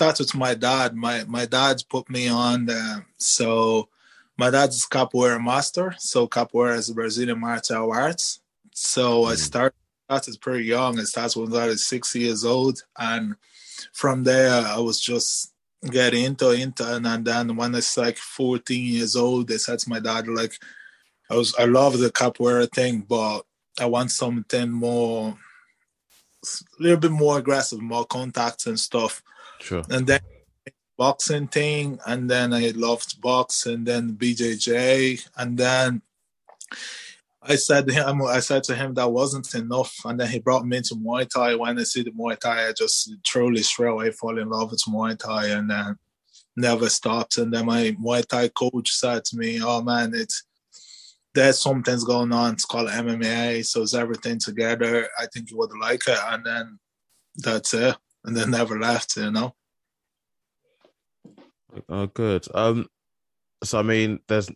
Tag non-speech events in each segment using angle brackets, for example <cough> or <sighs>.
started with my dad. My my dad put me on. The, so my dad's capoeira master. So capoeira is Brazilian martial arts. So mm-hmm. I started started pretty young. I started when I was six years old, and from there I was just getting into into and, and then when I was like 14 years old, they said to my dad like, I was I love the capoeira thing, but I want something more, a little bit more aggressive, more contacts and stuff. Sure. And then boxing thing, and then I loved box, and then BJJ, and then I said to him, I said to him that wasn't enough, and then he brought me into Muay Thai. When I see the Muay Thai, I just truly straight away fall in love with Muay Thai, and then never stopped. And then my Muay Thai coach said to me, "Oh man, it's there's something's going on. It's called MMA, so it's everything together. I think you would like it." And then that's it, and then never left. You know. Oh, good. Um, so I mean, there's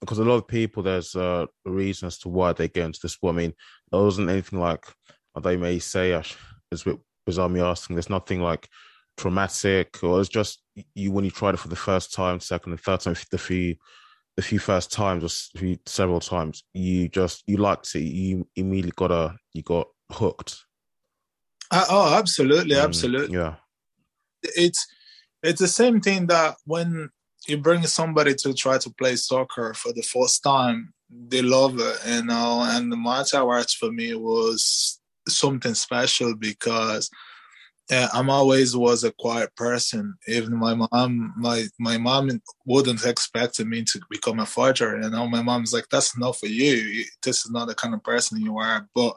because a lot of people there's uh, a reason as to why they get into the sport. I mean, there wasn't anything like they may say as with bizarre me asking. There's nothing like traumatic, or it's just you when you tried it for the first time, second and third time, <laughs> the few the few first times or few, several times, you just you liked it. You immediately got a you got hooked. Uh, oh, absolutely, mm, absolutely. Yeah, it's it's the same thing that when you bring somebody to try to play soccer for the first time, they love it, you know. And the martial arts for me was something special because uh, I'm always was a quiet person. Even my mom, my my mom wouldn't expect me to become a fighter. You know, my mom's like, "That's not for you. This is not the kind of person you are." But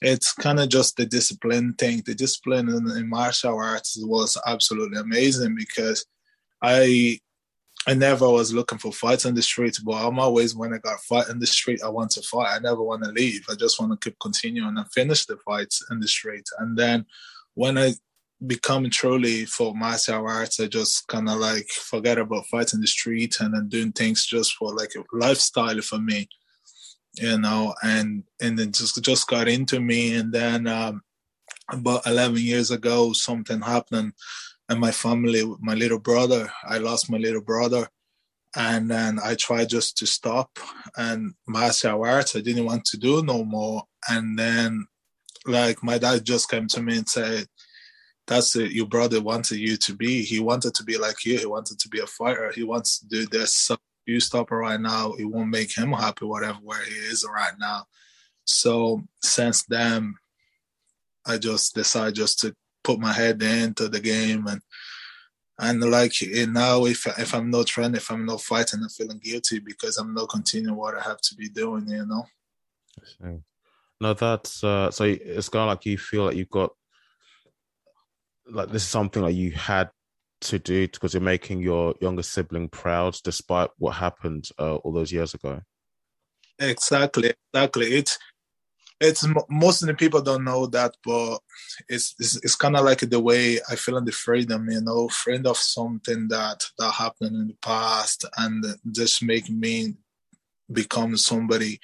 it's kind of just the discipline thing. The discipline in, in martial arts was absolutely amazing because I I never was looking for fights in the street, but I'm always when I got fight in the street, I want to fight. I never want to leave. I just want to keep continuing and finish the fights in the street. And then when I become truly for martial arts, I just kind of like forget about fighting the street and then doing things just for like a lifestyle for me, you know. And and then just just got into me. And then um, about 11 years ago, something happened and my family, my little brother. I lost my little brother, and then I tried just to stop and martial arts. I didn't want to do no more, and then like my dad just came to me and said, "That's it. Your brother wanted you to be. He wanted to be like you. He wanted to be a fighter. He wants to do this. So you stop it right now. It won't make him happy. Whatever where he is right now." So since then, I just decided just to put my head into the game and and like now if if I'm not training, if I'm not fighting, I'm feeling guilty because I'm not continuing what I have to be doing, you know. No, that's uh, so it's kind of like you feel like you've got like this is something that you had to do because you're making your younger sibling proud despite what happened uh, all those years ago. Exactly, exactly. It's it's most of the people don't know that, but it's it's, it's kind of like the way I feel in the freedom, you know, friend of something that that happened in the past, and just make me become somebody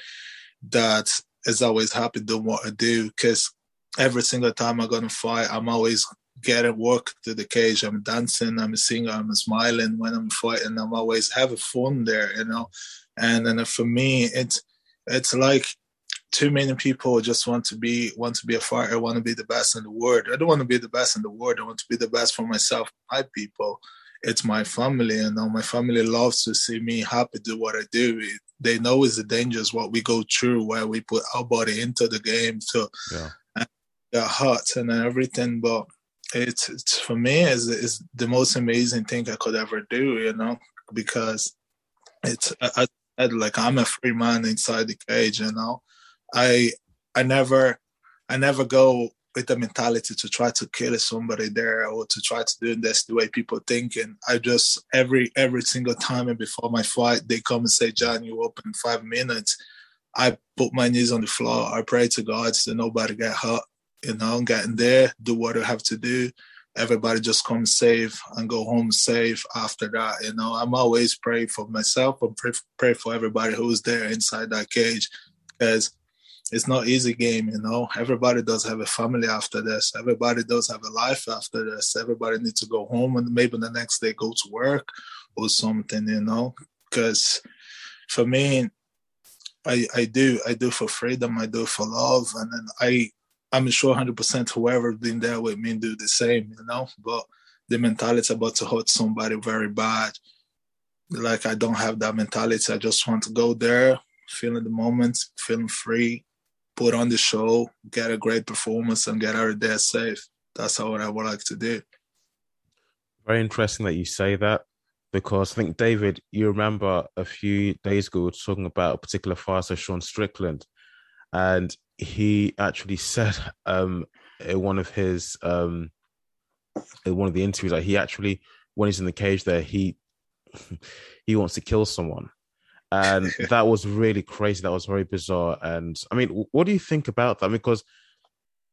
that is always happy doing what I do. Because every single time I'm gonna fight, I'm always getting work to the cage. I'm dancing, I'm singing, I'm smiling when I'm fighting. I'm always having fun there, you know. And and for me, it's it's like too many people just want to be want to be a fighter, want to be the best in the world. I don't want to be the best in the world. I want to be the best for myself, my people. It's my family, and my family loves to see me happy do what I do. They know it's the dangers what we go through where we put our body into the game to yeah. get hurt and everything. But it's, it's for me is is the most amazing thing I could ever do, you know, because it's I, I, like I'm a free man inside the cage, you know I I never I never go with the mentality to try to kill somebody there or to try to do this the way people think. And I just every every single time and before my fight, they come and say, John, you open five minutes. I put my knees on the floor. I pray to God so nobody get hurt. You know, getting there, do what I have to do. Everybody just come safe and go home safe after that. You know, I'm always pray for myself and pray, pray for everybody who's there inside that cage because it's not easy game, you know. Everybody does have a family after this. Everybody does have a life after this. Everybody needs to go home and maybe the next day go to work or something, you know. Because for me, I I do I do for freedom. I do for love, and then I I'm sure 100% whoever been there with me do the same, you know. But the mentality about to hurt somebody very bad, like I don't have that mentality. I just want to go there, feeling the moment, feeling free, put on the show, get a great performance, and get out of there safe. That's what I would like to do. Very interesting that you say that because I think David, you remember a few days ago we were talking about a particular fighter, Sean Strickland, and he actually said um, in one of his um, in one of the interviews that he actually, when he's in the cage, there he <laughs> he wants to kill someone, and <laughs> that was really crazy. That was very bizarre. And I mean, what do you think about that? Because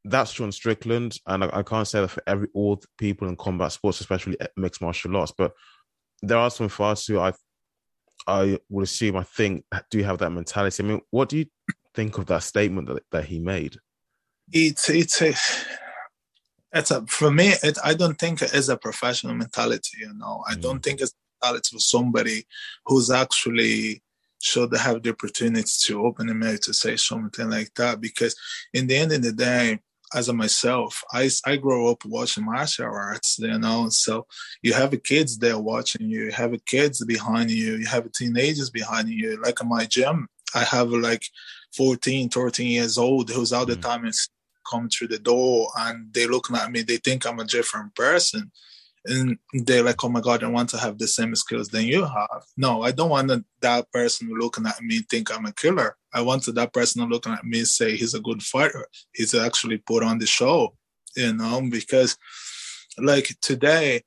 that's Sean Strickland, and I, I, can't say that for every all people in combat sports, especially mixed martial arts, but there are some fighters who I I would assume I think do have that mentality. I mean, what do you think of that statement that, that he made? It's it's a it's a for me. It, I don't think it is a professional mentality. You know, I mm. don't think it's mentality for somebody who's actually should have the opportunity to open a mouth to say something like that. Because in the end of the day, as a myself, I I grow up watching martial arts, you know. So you have kids there watching you, you have kids behind you, you have teenagers behind you. Like in my gym, I have like 14, 13 years old who's all the mm. time is come through the door and they looking at me, they think I'm a different person. And they're like, oh my God, I want to have the same skills than you have. No, I don't want that person looking at me think I'm a killer. I wanted that person looking at me say he's a good fighter. He's actually put on the show, you know, because like today,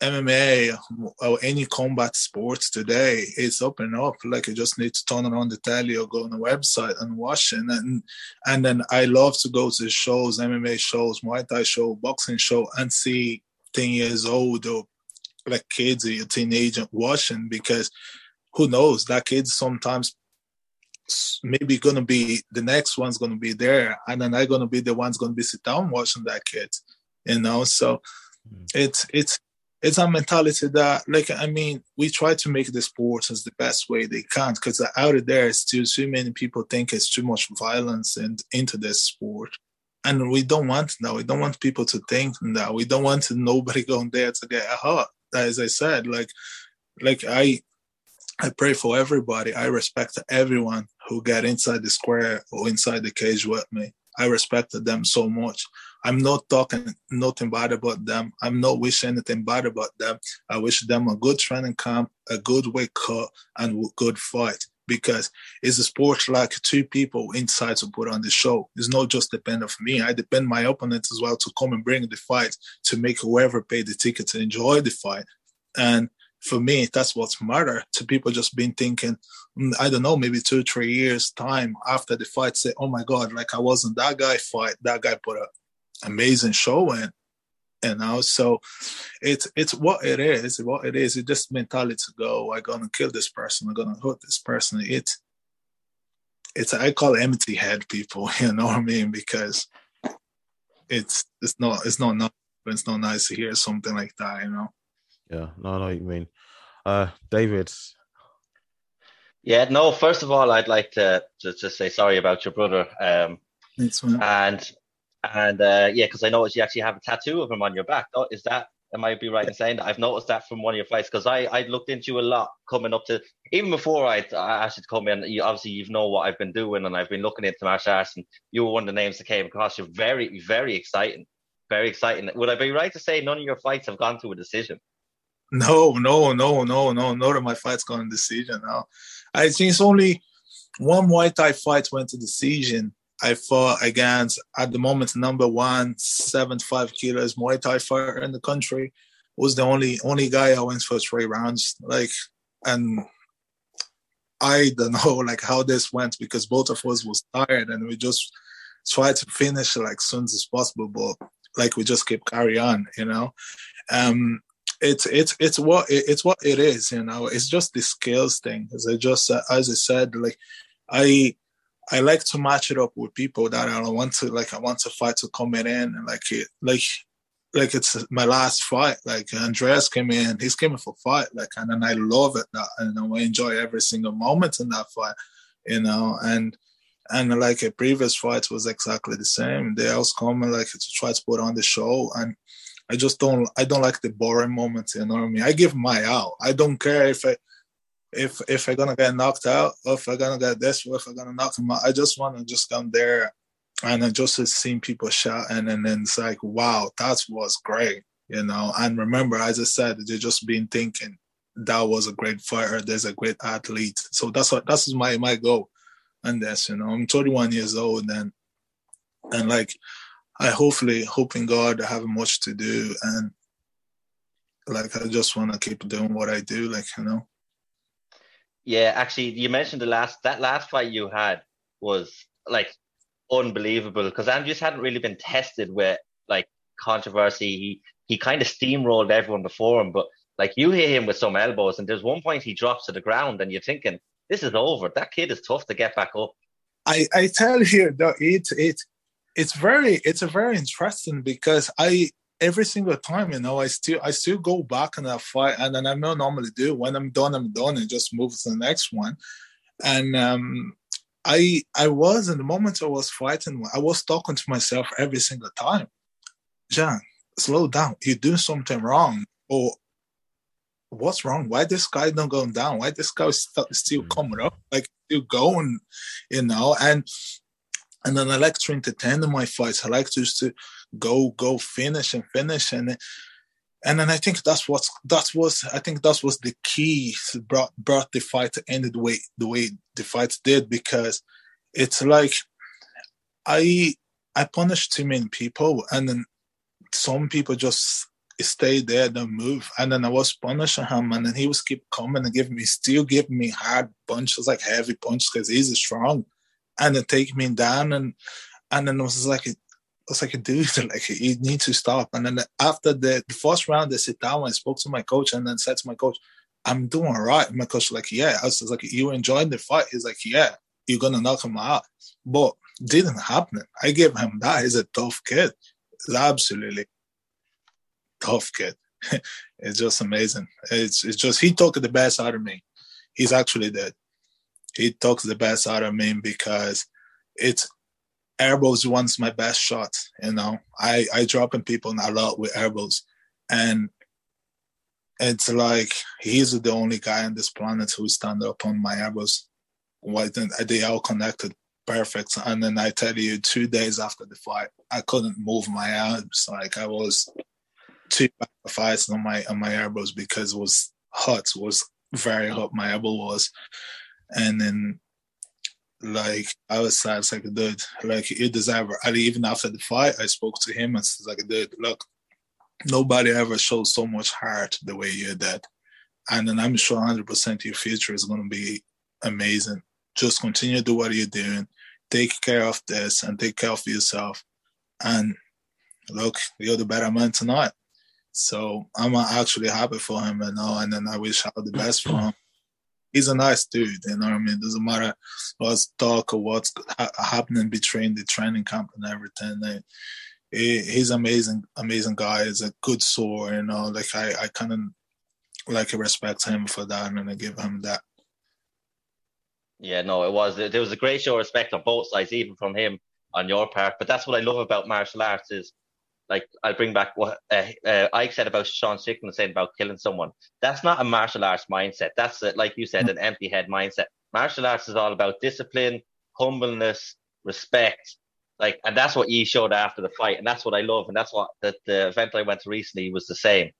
MMA or any combat sports today is open up. Like you just need to turn on the telly or go on the website and watch it. And and then I love to go to shows, MMA shows, Muay Thai show, boxing show, and see 10 years old or like kids or teenager watching because who knows that kid sometimes maybe gonna be the next one's gonna be there and then I'm gonna be the one's gonna be sit down watching that kid you know so mm. it's it's it's a mentality that like i mean we try to make the sports as the best way they can because out of there still too many people think it's too much violence and into this sport. And we don't want that. We don't want people to think that. We don't want <laughs> nobody going there to get hurt as i said like like i i pray for everybody. I respect everyone who get inside the square or inside the cage with me. I respected them so much I'm not talking nothing bad about them. I'm not wishing anything bad about them. I wish them a good training camp, a good cut, and good fight because it's a sport like two people inside to put on the show. It's not just depend of me. I depend my opponent as well to come and bring the fight to make whoever paid the ticket to enjoy the fight. And for me, that's what's matter to people just been thinking, mm, I don't know, maybe two, three years time after the fight, say, oh my God, like I wasn't that guy fight, that guy put a amazing show and you know so it's it's what it is what it is. It's just mentality to go i'm gonna kill this person. I'm gonna hurt this person. It it's i call it empty head people <laughs> you know what i mean? Because it's it's not it's not nice it's not nice to hear something like that you know? Yeah no no you mean. Uh david. Yeah no first of all i'd like to just, just say sorry about your brother um and and uh, yeah, because I noticed you actually have a tattoo of him on your back. Oh, is that am I be right in saying that? I've noticed that from one of your fights because I I looked into you a lot coming up to even before I I asked you to come in. You, obviously, you know what I've been doing, and I've been looking into martial arts, and you were one of the names that came across. You're very very exciting, very exciting. Would I be right to say none of your fights have gone to a decision? No, no, no, no, no. None of my fights gone to decision. No, I think it's only one Muay Thai fight went to decision I fought against at the moment number one 75 kilos Muay Thai fighter in the country. Was the only only guy I went for three rounds. Like, and I don't <laughs> know like how this went because both of us was tired and we just tried to finish like soon as possible, but like we just keep carry on, you know. Um, it's it's it's what it's what it is, you know. It's just the skills thing. As I just as I said, like I I like to match it up with people that I want to like. I want to fight to come in and like it, like like it's my last fight. Like Andreas came in, he's coming for fight. Like and then I love it that and I enjoy every single moment in that fight, you know. And and like a previous fight was exactly the same. They always come like to try to put on the show and I just don't I don't like the boring moments, you know what I mean? I give my all. I don't care if I if if I'm gonna get knocked out or if I'm gonna get this or if I'm gonna knock him out. I just wanna just come there and then just seeing people shout and, then it's like, wow, that was great, you know. And remember, as I said, they just been thinking that was a great fighter, there's a great athlete. So that's what that's my my goal. And that's you know, I'm 21 years old and and like I hopefully hoping God I have much to do and like I just wanna keep doing what I do, like, you know. Yeah, actually you mentioned the last that last fight you had was like unbelievable because Andreas hadn't really been tested with like controversy. He he kind of steamrolled everyone before him, but like you hear him with some elbows, and there's one point he drops to the ground, and you're thinking, this is over. That kid is tough to get back up. I I tell you, though, it it it's very it's a very interesting because I every single time, you know, I still I still go back and I fight, and then I don't normally do. When I'm done, I'm done, and just move to the next one. And um, I I was in the moment I was fighting, I was talking to myself every single time. John, slow down. You're doing something wrong. Or what's wrong? Why this guy not going down? Why this guy is still mm. coming up? Like still going, you know? And and then I like to entertain in my fights. I like to just to go, go, finish and finish. And and then I think that's what that was. I think that was the key brought brought the fight to end the way the way the fight did because it's like I I punished too many people and then some people just stay there, don't move. And then I was punishing him, and then he was keep coming and giving me, still giving me hard punches, like heavy punches, because he's strong, and then take me down. And and then it was like it was like, a dude, <laughs> like you need to stop. And then after the, the first round, I sit down and spoke to my coach and then said to my coach, I'm doing all right. My coach was like, yeah. I was like, you enjoying the fight? He's like, yeah, you're gonna knock him out. But didn't happen. I gave him that. He's a tough kid. He's absolutely tough kid. <laughs> it's just amazing. It's it's just he took the best out of me. He's actually dead. He took the best out of me because it's elbows one's my best shot. You know, I I drop in people a lot with elbows, and it's like he's the only guy on this planet who stand up on my elbows. Why then they all connected perfect. And then I tell you, two days after the fight, I couldn't move my arms. Like I was two fights on my on my elbows because it was hot. It was very hot. My elbow was, and then like I was sad, it's like, dude, like you deserve it. And even after the fight, I spoke to him and said, like, dude, look, nobody ever showed so much heart the way you did. And then I'm sure 100% your future is going to be amazing. Just continue to do what you're doing. Take care of this and take care of yourself. And look, you're the better man tonight. So I'm actually happy for him, you know, and then I wish all the best for him he's a nice dude. You know what I mean? It doesn't matter what's talk or what's ha- happening between the training camp and everything. he, he's amazing, amazing guy. He's a good soul. You know, like I, I kind of like respect him for that, and I give him that. Yeah, no, it was there was a great show of respect on both sides, even from him on your part. But that's what I love about martial arts is like I'll bring back what uh, uh, Ike said about Sean Strickland saying about killing someone. That's not a martial arts mindset. That's a, like you said, an empty head mindset. Martial arts is all about discipline, humbleness, respect. Like, and that's what he showed after the fight, and that's what I love, and that's what the, the event I went to recently was the same.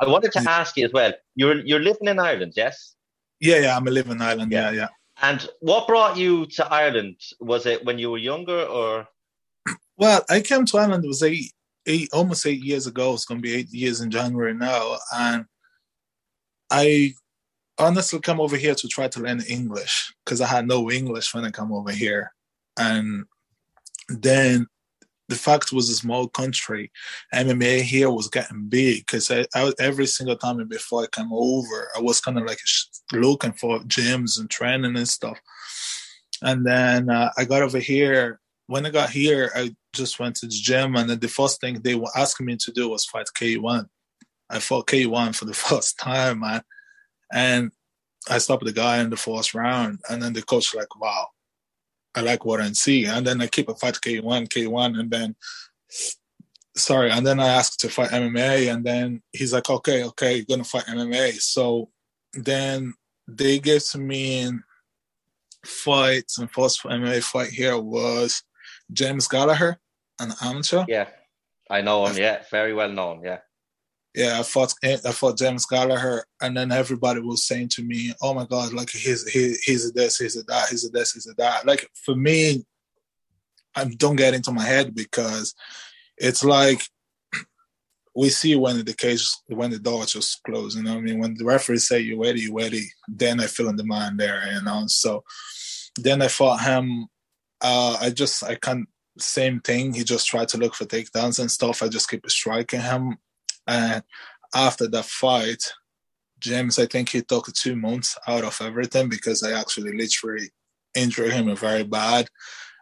I wanted to ask you as well. You're you're living in Ireland, yes? Yeah, yeah, I'm living in Ireland. Yeah, yeah. And what brought you to Ireland? Was it when you were younger, or? Well, I came to Ireland. It was eight eight almost eight years ago. It's going to be eight years in January now, and I honestly come over here to try to learn English because I had no English when I come over here, and then the fact was a small country. MMA here was getting big because I, I, every single time before I came over, I was kind of like looking for gyms and training and stuff. And then uh, I got over here. When I got here, I just went to the gym, and then the first thing they were asking me to do was fight K1. I fought K1 for the <laughs> first time, man. And I stopped the guy in the first round, and then the coach like, "Wow, I like what I see." And then I keep a fight K1, K1, and then sorry, and then I asked to fight MMA, and then he's like, "Okay, okay, you're gonna fight MMA." So then they gave to me fights, and first MMA fight here was James Gallagher, an amateur. Yeah, I know him. Yeah, very well known. Yeah yeah, I fought eh, I fought James Gallagher, and then everybody was saying to me, "Oh my God, like he's he, he's a this, he's a that, he's a this, he's a that." Like for me, I don't get into my head because it's like <clears throat> we see when the cage when the door just closed. You know, I mean, when the referee say you're ready, you're ready. Then I feel in the mind there, you know. So then I fought him. Uh, I just I can't same thing. He just tried to look for takedowns and stuff. I just keep striking him and after that fight, James, I think he took two months out of everything because I actually literally injured him very bad.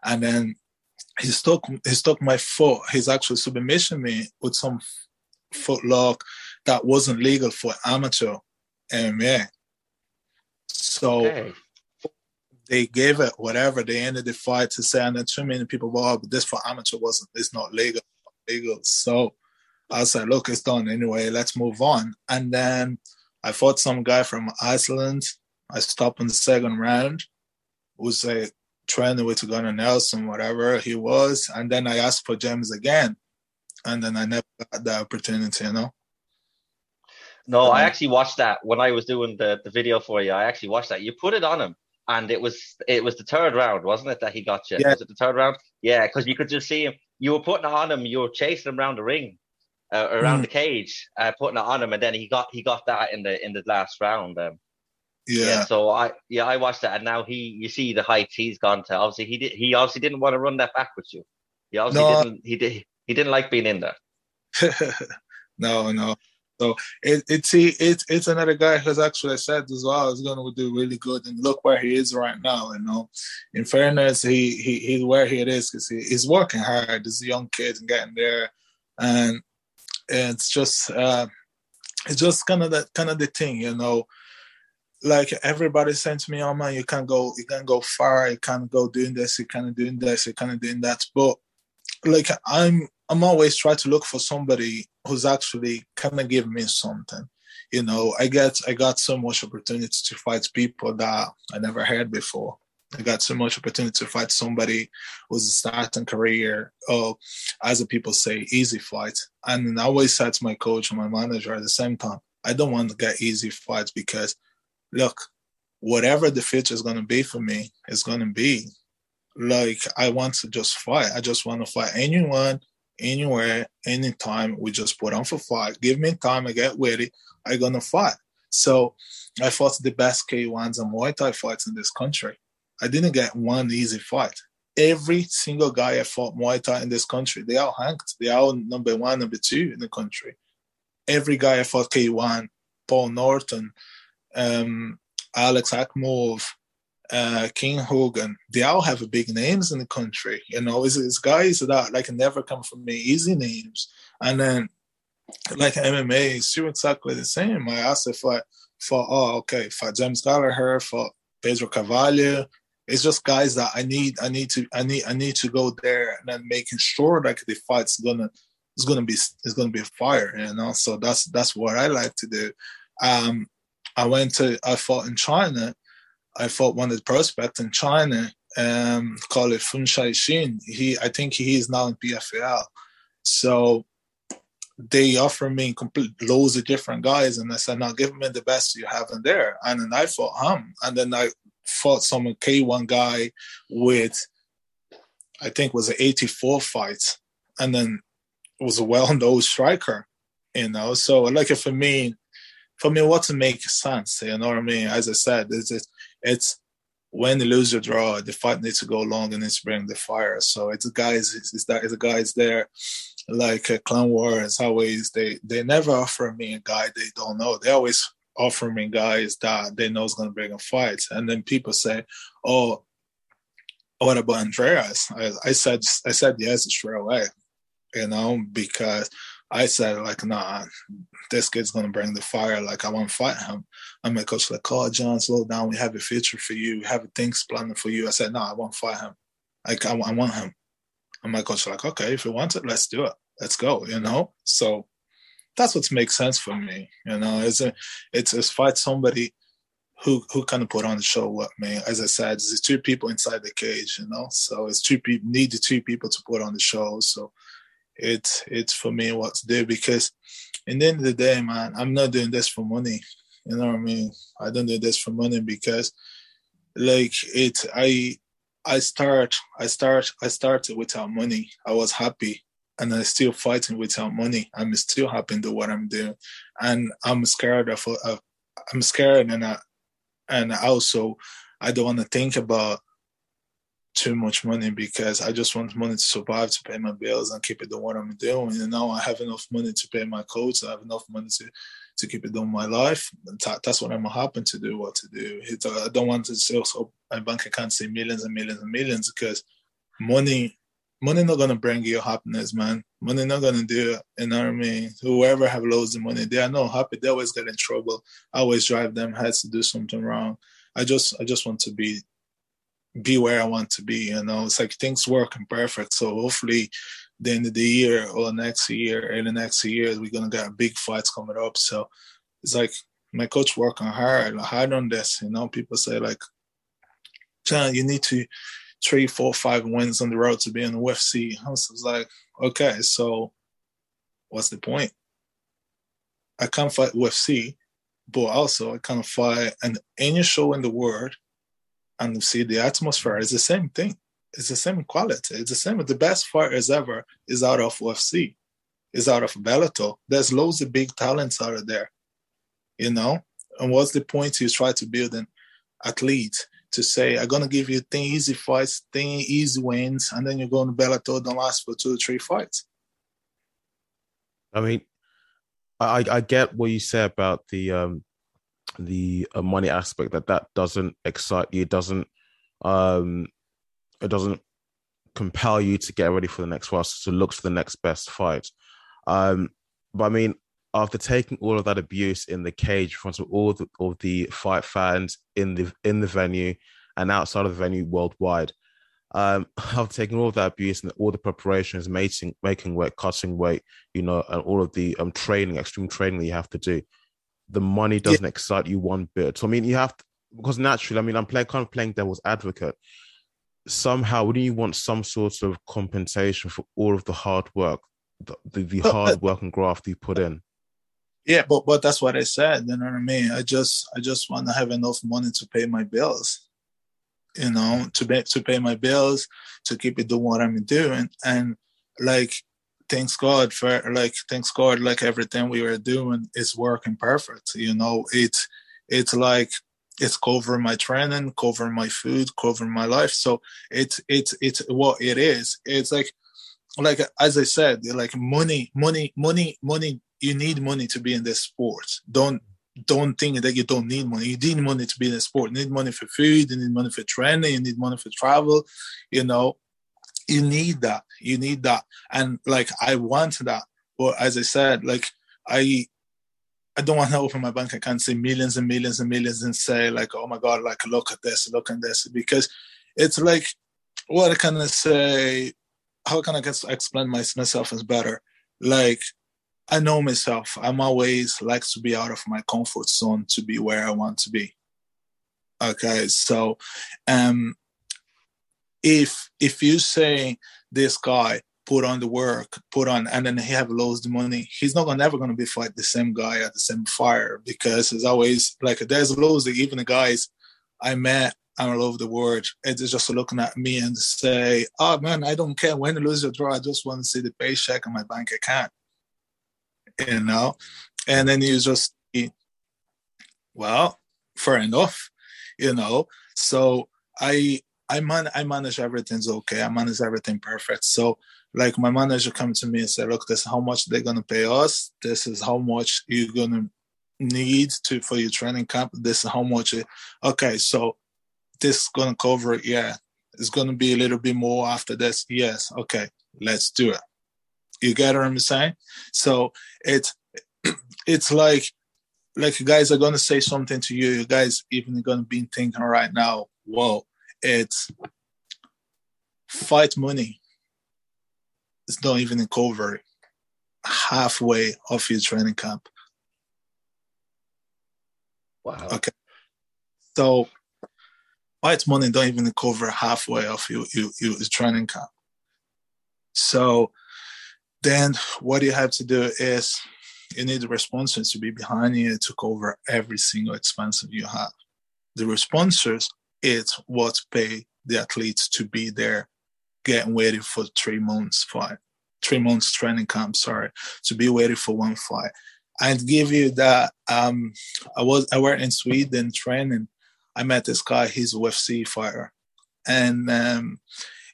And then he stuck he stuck my foot. He's actually submission me with some foot lock that wasn't legal for amateur MMA. So okay. They gave it whatever. They ended the fight to say, and then too many people, well, but this for amateur wasn't. It's not legal. Legal. So I said, look, it's done anyway. Let's move on. And then I fought some guy from Iceland. I stopped in the second round. Was a trainer with Gunnar Nelson, whatever he was. And then I asked for James again. And then I never got the opportunity, you know. No, um, I actually watched that when I was doing the, the video for you. I actually watched that. You put it on him, and it was it was the third round, wasn't it? That he got you. Yeah. Was it the third round? Yeah, because you could just see him. You were putting it on him. You were chasing him around the ring, uh, around mm. the cage, uh, putting it on him, and then he got he got that in the in the last round. Um, yeah. yeah. So I yeah I watched that, and now he you see the heights he's gone to. Obviously he did he obviously didn't want to run that back with you. He obviously no. didn't he did he didn't like being in there. <laughs> no, no. So it, it's he it's it's another guy who's actually said as well is going to do really good and look where he is right now. You know, in fairness, he he he's where he is because he, he's working hard. He's a young kid and getting there, and it's just uh, it's just kind of that kind of the thing, you know. Like everybody to me, "Oh man, you can't go, you can't go far, you can't go doing this, you can't doing this, you can't doing that." But like I'm, I'm always trying to look for somebody who's actually kind of give me something. You know, I get, I got so much opportunity to fight people that I never had before. I got so much opportunity to fight somebody who's starting career, or as the people say, easy fight. And I always said to my coach and my manager at the same time, I don't want to get easy fights because, look, whatever the future is to be for me going to be. Like I want to just fight. I just want to fight anyone, anywhere, anytime. We just put on for fight. Give me time. I get ready. I gonna fight. So I fought the best K1s and Muay Thai fights in this country. I didn't get one easy fight. Every single guy I fought Muay Thai in this country, they all ranked. They all number one, number two in the country. Every guy I fought K1, Paul Norton, um, Alex Akmov, uh, King Hogan, they all have big names in the country. You know, it's, it's guys that like never come from me, easy names. And then like MMA, it's exactly the same. I asked if I for oh okay, for James Gallagher, for Pedro Carvalho, it's just guys that I need I need to I need I need to go there and then making sure like the fight's gonna it's gonna be it's gonna be a fire, you know. So that's that's what I like to do. Um I went to I fought in China. I fought one of the prospects in China, um, called Fun Shai Shin. He I think he is now in PFL. So they offered me complete loads of different guys, and I said, "Now give me the best you have in there." And then I fought him, and then I fought some K1 guy with, I think was an 84 fight, and then it was a well-known striker, you know. So like for me, for me, what to make sense, you know what I mean? As I said, it's it's, it's when you lose draw, the fight needs to go long and needs to bring the fire. So it's the guys, it's, it's that it's the guys there, like uh, Clan Wars. Always they they never offer me a guy they don't know. They always offering me guys that they know is going to bring a fight. And then people say, oh, what about Andreas? I, I said I said yes straight away, you know, because I said like, nah, this kid's gonna bring the fire. Like I want to fight him. And my coach like, oh John, slow down. We have a future for you. We have things planned for you. I said, no, nah, I want to fight him. Like I, I want him. And my coach like, okay, if you want it, let's do it. Let's go. You know. So that's what makes sense for me. You know, it's a, it's it's fight somebody who who kind of put on the show what me. As I said, it's two people inside the cage, you know. So it's two people need the two people to put on the show. So it's it's for me what to do because in the end of the day, man, I'm not doing this for money. You know what I mean? I don't do this for money because like it I I start I start I started without money. I was happy and I'm still fighting without money. I'm still happy to what I'm doing. And I'm scared of, of I'm scared and I and also I don't want to think about too much money because I just want money to survive, to pay my bills and keep it doing what I'm doing. And now I have enough money to pay my coach. I have enough money to to keep it doing my life. That's what I'm happy to do. What to do? Uh, I don't want to say so my bank account say millions and millions and millions because money money not gonna bring you happiness, man. Money not gonna do it. You know what I mean? Whoever have loads of money, they are not happy. They always get in trouble. I always drive them heads to do something wrong. I just I just want to be be where I want to be. You know, it's like things working perfect. So hopefully the end of the year or next year, the next year, we're gonna get big fights coming up. So it's like my coach working hard, hard on this. You know, people say like, John, you need to three, four, five wins on the road to be in the UFC. I was like, okay, so what's the point? I can't fight UFC, but also I can't fight an any show in the world and see the atmosphere. is the same thing. It's the same quality. It's the same. The best fighters ever is out of UFC, is out of Bellator. There's loads of big talents out of there, you know. And what's the point you try to build an athlete to say, I'm gonna give you 10 easy fights, 10 easy wins, and then you're going to Bellator, don't last for two or three fights. I mean, I I get what you say about the um the uh, money aspect that that doesn't excite you, doesn't um it doesn't compel you to get ready for the next fight, to look for the next best fight. Um, but I mean, after taking all of that abuse in the cage in front of all the, all the fight fans in the in the venue and outside of the venue worldwide, um, <laughs> after taking all of that abuse and all the preparations, making making weight, cutting weight, you know, and all of the um training, extreme training that you have to do, the money doesn't yeah. excite you one bit. So I mean, you have to because naturally, I mean, I'm playing kind of playing devil's advocate. Somehow, wouldn't you want some sort of compensation for all of the hard work, the, the, the hard work and graft you put in? Yeah, but but that's what I said. You know what I mean? I just I just want to have enough money to pay my bills. You know, to pay to pay my bills, to keep it doing what I'm doing, and like thanks God for like thanks God like everything we were doing is working perfect. You know, it's it's like it's covering my training, covering my food, covering my life. So it's it's it's what it is. It's like like as I said, like money, money, money, money you need money to be in this sport. Don't don't think that you don't need money. You need money to be in the sport. You need money for food. You need money for training. You need money for travel. You know, you need that. You need that. And like I want that. But as I said, like I I don't want to open my bank account, say millions and millions and millions, and say like, oh my god, like look at this, look at this, because it's like, what can I say? How can I explain myself as better? Like I know myself. I'm always like to be out of my comfort zone to be where I want to be. Okay, so um, if if you say this guy put on the work, put on, and then he have lost of money, he's not gonna, never gonna be fight the same guy at the same fire because it's always like there's of even the guys I met all over the world. It's just looking at me and say, "Oh man, I don't care when you lose or draw. I just want to see the paycheck in my bank account." you know and then you just well fair enough you know so i i man i manage everything's okay i manage everything perfect so like my manager come to me and said look this is how much they're gonna pay us this is how much you're gonna need to for your training camp this is how much it, okay so this is gonna cover it yeah it's to be a little bit more after this. Yes, okay, let's do it. You get what I'm saying? So it's <clears throat> it's like like you guys are to say something to you. You guys even to be thinking right now, whoa, it's fight money. It's not even a cover halfway of your training camp. Wow. Okay. So fight money don't even cover halfway of your, your, your training camp. So then what you have to do is you need the sponsors to be behind you to cover every single expense you have. The sponsors is what pay the athletes to be there getting ready for three months fight, three months training camp, sorry, to be ready for one fight. I'd give you that um I was I went in Sweden training. I met this guy, he's a UFC fighter. And um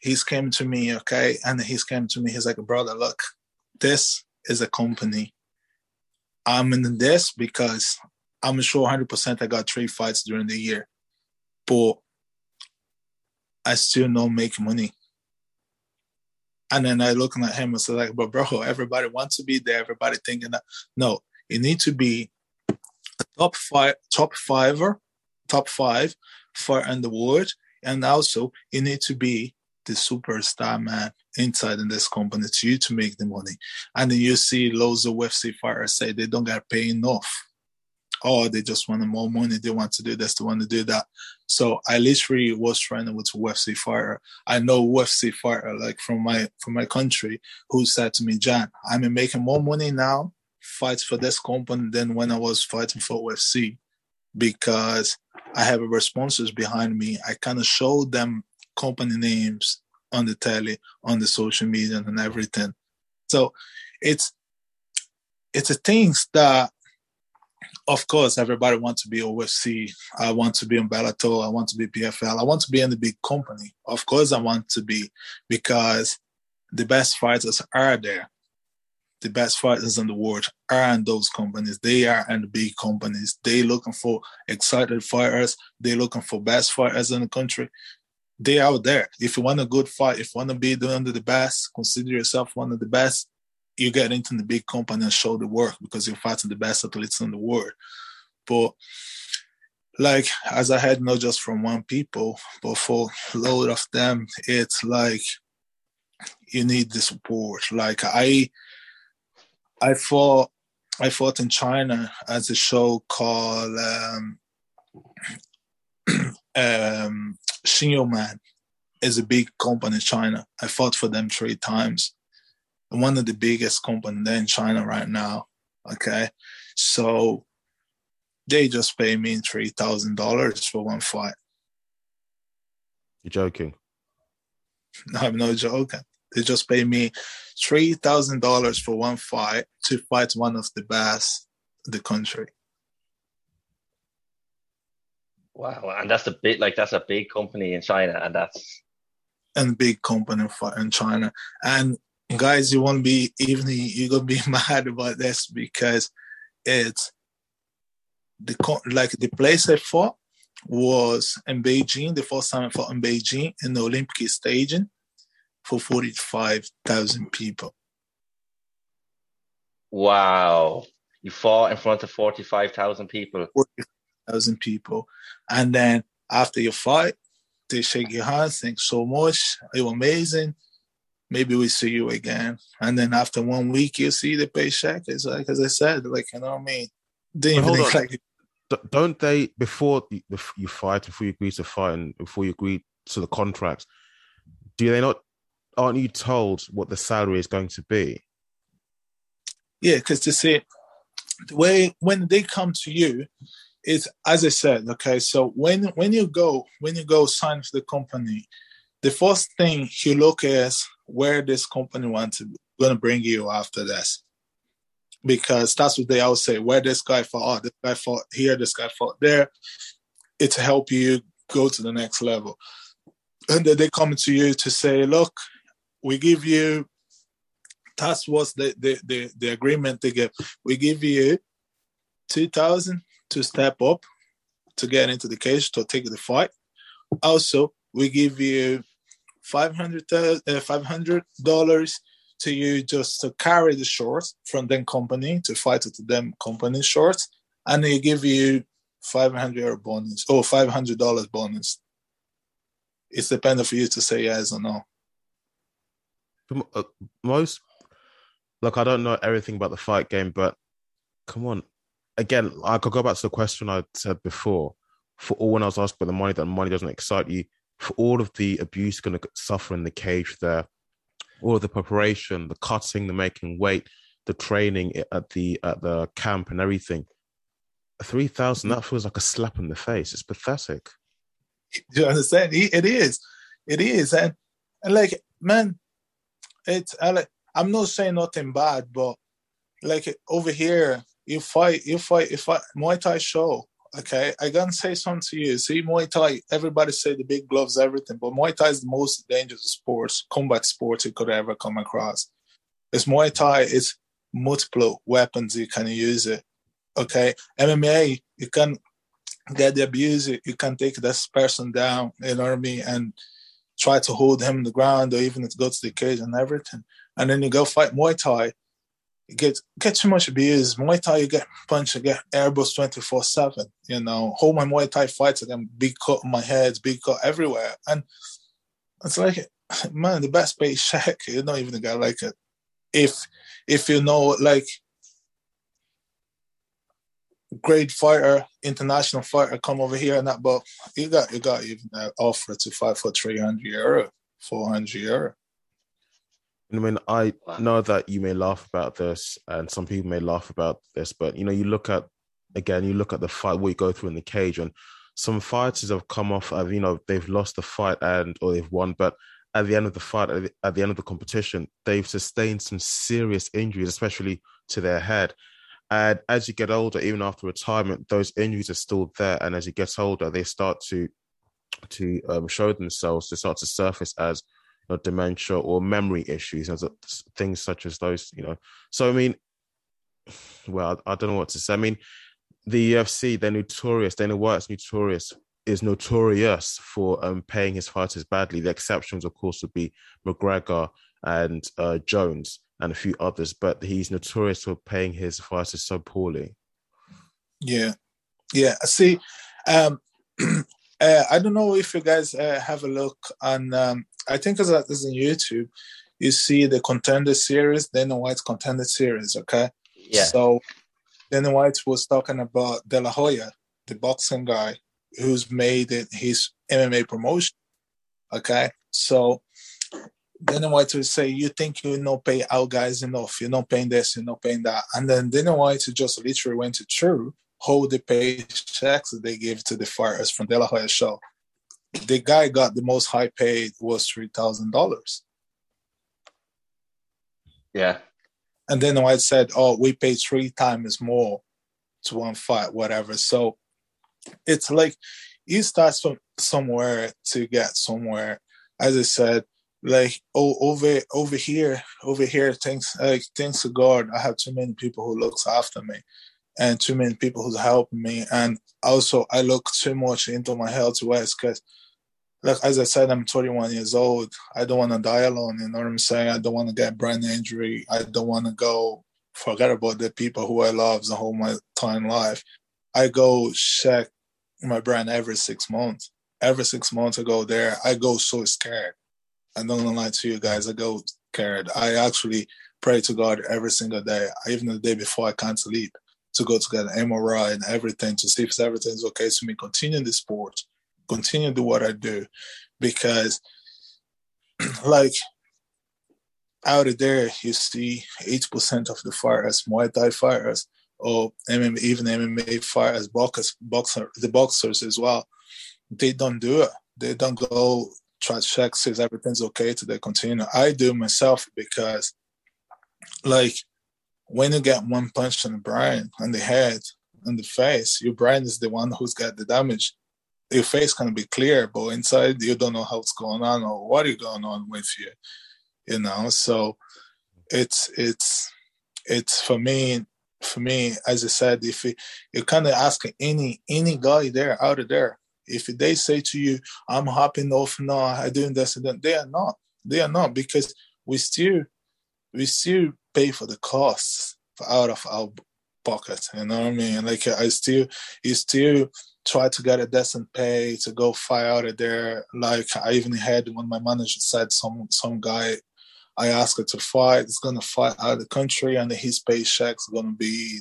he's came to me, okay, and he's came to me, he's like, brother, look, this is a company I'm in this because I'm sure 100% I got three fights during the year, but I still don't make money. And then I looking at him and said, like, but bro, everybody wants to be there. Everybody thinking that no, you need to be a top five, top fiver, top five for in the world, and also you need to be the superstar man inside in this company to you to make the money. And then you see loads of UFC fighters say they don't get paid enough. Or they just want more money, they want to do this, they want to do that. So I literally was training with UFC fighter. I know UFC fighter like from my from my country who said to me, Jan, I'm making more money now, fights for this company than when I was fighting for UFC because I have a sponsors behind me. I kind of showed them company names on the telly, on the social media, and everything. So it's it's a things that, of course, everybody wants to be OFC. I want to be in Bellator. I want to be PFL. I want to be in the big company. Of course, I want to be because the best fighters are there. The best fighters in the world are in those companies. They are in the big companies. They looking for excited fighters. They looking for best fighters in the country they out there. If you want a good fight, if you want to be of the best, consider yourself one of the best. You get into the big company and show the work because you're fighting the best athletes in the world. But like as I had not just from one people, but for a lot of them, it's like you need the support. Like I I fought I fought in China as a show called um, <clears throat> um, Man is a big company in China. I fought for them three times. One of the biggest companies there in China right now. Okay. So they just pay me three thousand dollars for one fight. You're joking. No, <laughs> I'm not joking. They just pay me three thousand dollars for one fight to fight one of the best in the country. Wow, and that's a big like that's a big company in China, and that's and big company in China. And guys, you won't be even you're gonna be <laughs> mad about this because it's the like the place I fought was in Beijing. The first time I fought in Beijing in the Olympic stadium for forty five thousand people. Wow. You fought in front of 45,000 people. 45 thousand people, and then after your fight, they shake your hand, thanks so much, you're amazing. Maybe we see you again, and then after one week, you see the paycheck. It's like as I said, like you know what I mean. Didn't like. Don't they before you fight, before you agree to fight, and before you agree to the contract? Do they not? Aren't you told what the salary is going to be? Yeah, because to see the way when they come to you, it's as I said, okay. So when when you go when you go sign for the company, the first thing you look at where this company wants to going to bring you after this, because that's what they always say. Where this guy fought, oh, this guy fought here, this guy fought there. It's to help you go to the next level, and then they come to you to say, look, we give you. That's what's the the the, the agreement they give. We give you two thousand to step up to get into the cage to take the fight. Also, we give you 500 uh, $500 to you just to carry the shorts from them company to fight to them company shorts and they give you 500 euro bonus or $500 bonus. It's dependent for you to say yes or no. Uh, most look i don't know everything about the fight game but come on. Again i could go back to the question i said before. For all when i was asked about the money that money doesn't excite you for all of the abuse going to suffer in the cage there. All the preparation the cutting the making weight the training at the at the camp and everything. 3000 that feels like a slap in the face. It's pathetic. <laughs> Do you understand? It is. It is. And, and like man it's I like I'm not saying nothing bad, but like over here, you fight, you fight, if I Muay Thai show, okay, I gotta say something to you. See, Muay Thai, everybody say the big gloves, everything, but Muay Thai is the most dangerous sports, combat sports you could ever come across. It's Muay Thai, it's multiple weapons you can use it. Okay, MMA, you can get the abuse, you can take this person down, you know what I mean, and try to hold him on the ground or even go to the cage and everything. And then you go fight Muay Thai, get get too much abuse. Muay Thai, you get punched, you get airbus 24 7. You know, hold my Muay Thai fights again, big cut on my head, big cut everywhere. And it's like, <sighs> man, the best paycheck, you're not even a guy like it. If if you know, like, great fighter, international fighter, come over here and that, but you got you got even an offer to fight for 300 euro, 400 euro. I mean, I know that you may laugh about this, and some people may laugh about this, but you know, you look at again, you look at the fight what you go through in the cage, and some fighters have come off, of, you know, they've lost the fight and or they've won, but at the end of the fight, at the, at the end of the competition, they've sustained some serious injuries, especially to their head. And as you get older, even after retirement, those injuries are still there. And as you get older, they start to to um, show themselves, to start to surface as know, dementia or memory issues, as things such as those. You know, so I mean, well, I, I don't know what to say. I mean, the UFC they're notorious. Dana White's notorious is notorious for um, paying his fighters badly. The exceptions, of course, would be McGregor and uh, Jones and a few others, but he's notorious for paying his fighters so poorly. Yeah, yeah. See, um, <clears throat> uh, I don't know if you guys uh, have a look on. Um, I think it's, it's on YouTube. You see the contender series, Dana White's contender series. Okay. Yeah. So Dana White was talking about De La Hoya, the boxing guy who's made it his MMA promotion. Okay. So Dana White would say, "You think you not pay our guys enough? You're not paying this, you're not paying that." And then Dana White just literally went to true hold the paychecks that they gave to the fighters from De La Hoya show. The guy got the most high paid was three thousand dollars. Yeah. And then I said, "Oh, we pay three times more to one fight, whatever." So it's like you start from somewhere to get somewhere. As I said, like oh, over over here over here thanks like thanks to god i have too many people who looks after me and too many people who's helping me. And also i look too much into my health wise because like as i said i'm 21 years old. I don't want to die alone you know what i'm saying? I don't want to get brain injury. I don't want to go forget about the people who i love the whole my time life. I go check my brain every six months. Every six months i go there i go so scared. I don't lie to you guys. I go scared. I actually pray to God every single day, even the day before I can't sleep, to go to get an MRI and everything to see if everything's okay to me. Continue the sport, continue to do what I do, because <clears throat> like out of there, you see eight percent of the fighters, Muay Thai fighters, or MMA, even MMA fighters, boxers, boxer, the boxers as well. They don't do it. They don't go try to check says everything's okay to the container. I do myself because like when you get one punch on the brain, on the head, on the face, your brain is the one who's got the damage. Your face can be clear, but inside you don't know what's going on or what is going on with you. You know, so it's it's it's for me for me, as I said, if you, you're kind of asking any any guy there out of there, If they say to you, I'm hopping off now, I'm doing this and that, they are not. They are not because we still we still pay for the costs out of our pocket. You know what I mean? Like I still you still try to get a decent pay to go fly out of there. Like I even had when my manager said some some guy I asked her to fight, is gonna fight out of the country and his paycheck's gonna be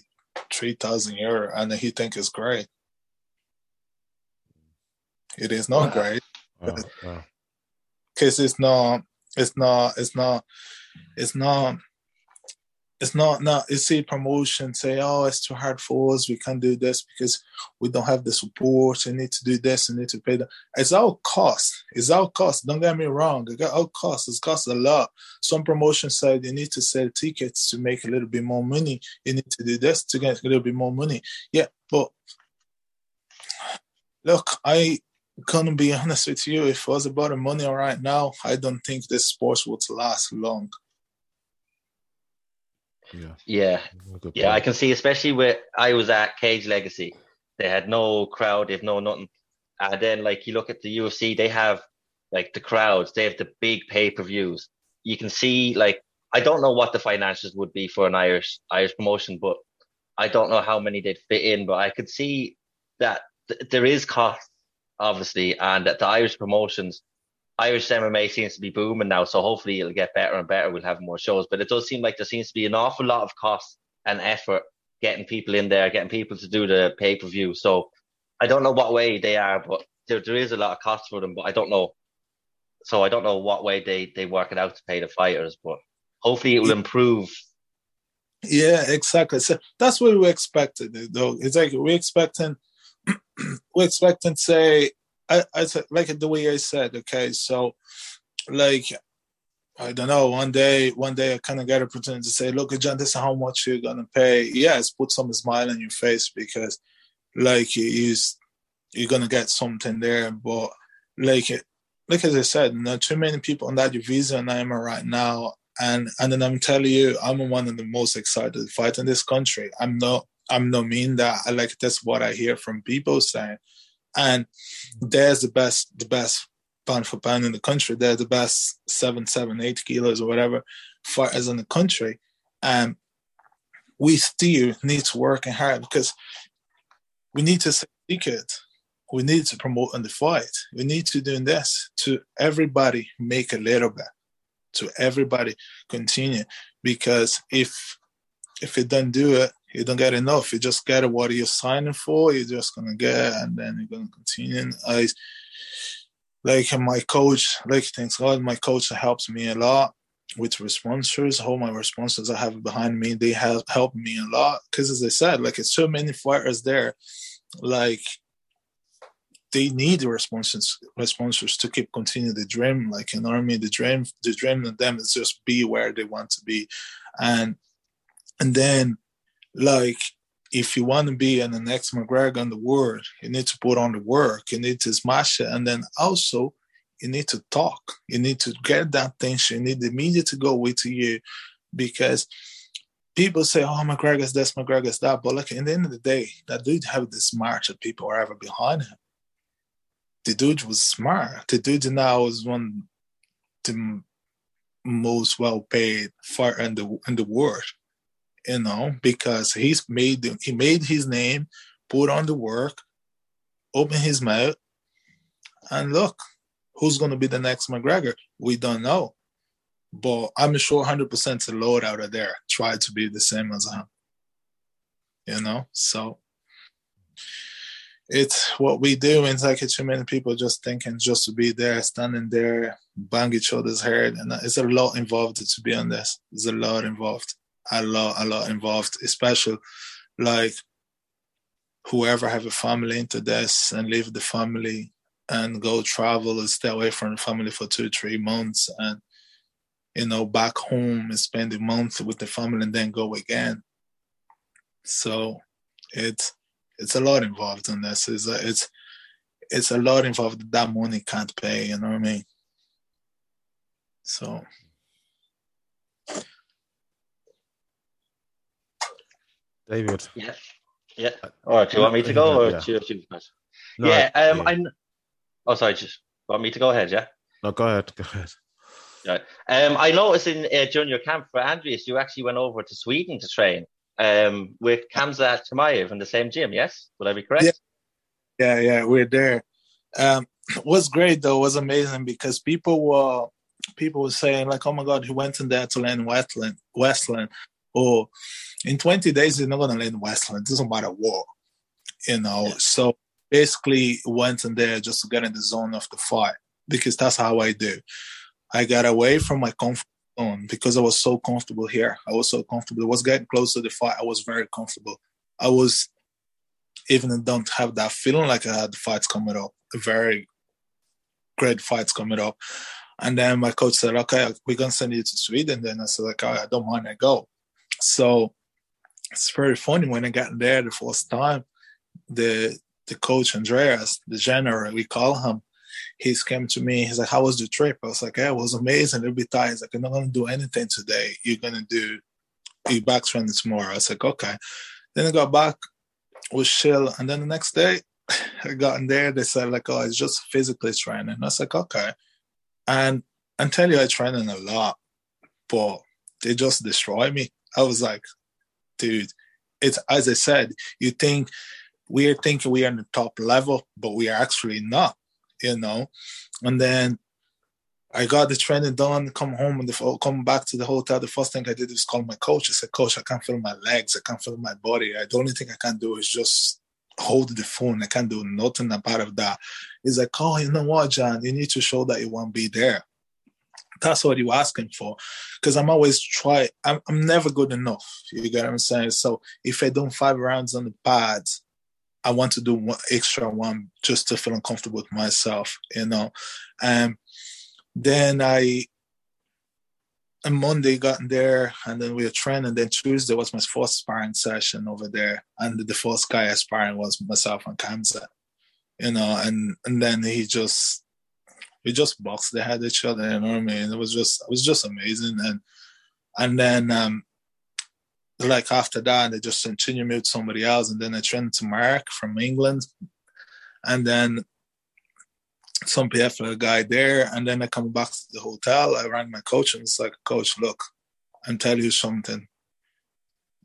three thousand euro and he think it's great. It is not great. Because wow. <laughs> it's not it's not it's not it's not it's not not you see promotion say oh it's too hard for us we can't do this because we don't have the support we need to do this we need to pay that it's all cost it's all cost don't get me wrong it got cost it's cost a lot. Some promotion said you need to sell tickets to make a little bit more money you need to do this to get a little bit more money. Yeah but look i gonna be <laughs> honest with you if it was about the money right now i don't think this sport would last long yeah. Yeah. Yeah, I can see, especially where I was at Cage Legacy, they had no crowd, they've no nothing. And then, like, you look at the UFC, they have like the crowds, they have the big pay per views. You can see, like, I don't know what the financials would be for an Irish Irish promotion, but I don't know how many they'd fit in. But I could see that th- there is cost, obviously, and that the Irish promotions Irish MMA seems to be booming now, so hopefully it'll get better and better. We'll have more shows, but it does seem like there seems to be an awful lot of cost and effort getting people in there, getting people to do the pay per view. So I don't know what way they are, but there, there is a lot of cost for them. But I don't know. So I don't know what way they they work it out to pay the fighters, but hopefully it will improve. Yeah, exactly. So that's what we expected, though. It's like we're expecting, <clears throat> we're expecting, say, I, I like the way I said, okay, so like I don't know, one day one day I kind of get a opportunity to say, look, John, this is how much you're gonna pay. Yes, put some smile on your face because like you you're gonna get something there. But like like as I said, not too many people on that division I'm right now. And and then I'm telling you, I'm one of the most excited fight in this country. I'm not I'm not mean that I like that's what I hear from people saying and mm-hmm. there's the best the best pound for pound in the country. They're the best seven, seven, eight kilos or whatever fighters in the country, and we still need to work and hard because we need to seek it. We need to promote in the fight. We need to do this to everybody make a little bit, to everybody continue. Because if if you don't do it, you don't get enough. You just get what you're signing for. You're just gonna get, and then you're gonna continue. And I like my coach. Like thanks God, my coach helps me a lot with responses. All my responses I have behind me, they have helped me a lot. Because as I said, like it's so many fighters there, like they need the responses responses to keep continuing the dream. Like an army, the dream, the dream of them is just be where they want to be, and and then like if you want to be an next McGregor in the world, you need to put on the work. You need to smash it, and then also you need to talk. You need to get that attention. You need the media to go with you, because people say, "Oh, McGregor's this, McGregor's that," but like in the end of the day, that dude have this march of people are ever behind him. The dude was smart. The dude now is one the most well paid fighter in the in the world you know, because he's made he made his name, put on the work, open his mouth, and look, who's going to be the next McGregor? We don't know, but I'm sure 100% the load out of there try to be the same as him. You know, so it's what we do. It's like too many people just thinking just to be there, standing there, bang each other's head, and it's a lot involved to be on this. There's a lot involved a lot, a lot involved, especially like whoever have a family into this and leave the family and go travel and stay away from the family for two, three months and you know, back home and spend a month with the family and then go again. So it's it's a lot involved in this. It's a, it's it's a lot involved that money can't pay. You know what I mean? So David. Yeah. Yeah. All right. do you want me to go or yeah. choose you No, yeah, um, yeah. I. Oh, sorry. Just want me to go ahead, yeah. No, go ahead. Go ahead. Right. Um, I noticed in uh, junior camp for Andreas, you actually went over to Sweden to train um, with Khamzat Chimaev in the same gym. Yes, would I be correct? Yeah, yeah, yeah we're there. Um, <clears throat> was great though. Was amazing because people were people were saying like, "Oh my God, he went in there to learn Westland, Westland." Or in 20 days, you're not gonna learn Westland. It doesn't matter what, you know. Yeah. So basically, went in there just to get in the zone of the fight because that's how I do. I got away from my comfort zone because I was so comfortable here. I was so comfortable. I was getting close to the fight. I was very comfortable. I was even don't have that feeling like I had the fights coming up. Very great fights coming up. And then my coach said, okay, we're going to send you to Sweden. Then I said, like, oh, I don't mind, I go. So it's very funny when I got there the first time, the the coach Andreas, the general, we call him, he's came to me. He's like, "How was the trip?" I was like, "Yeah, it was amazing. It'll be tired." He's like, "I'm not gonna do anything today. You're gonna do you back training tomorrow." I was like, "Okay." Then I got back, was chill, and then the next day, <laughs> I got in there. They said like, "Oh, it's just physically training." I was like, "Okay," and tell you, I training a lot, but they just destroy me. I was like, dude, it's as I said, you think we're thinking we are in the top level, but we are actually not you know. And then I got the training done, come home and the, come back to the hotel. The first thing I did was call my coach. I said, Coach, I can't feel my legs. I can't feel my body. I, the only thing I can do is just hold the phone. I can't do nothing about of that. He's like, Oh, you know what, John? You need to show that you won't be there. That's what you're asking for. Because I'm always try. I'm, I'm never good enough. You get what I'm saying? So if I don't five rounds on the pads, I want to do one extra one just to feel uncomfortable with myself, you know. And then I on Monday got in there and then we were training. And then Tuesday was my first sparring session over there. And the first guy I sparring was myself and Khamzat. You know, and and then he just we just boxed they had each other, you know what I mean? It was just it was just amazing. And and then um like after that, they just continue me with somebody else, and then I trained to Mark from England, and then some PFL guy there, and then I come back to the hotel. I rang my coach and it's like, Coach, look, I'm telling you something.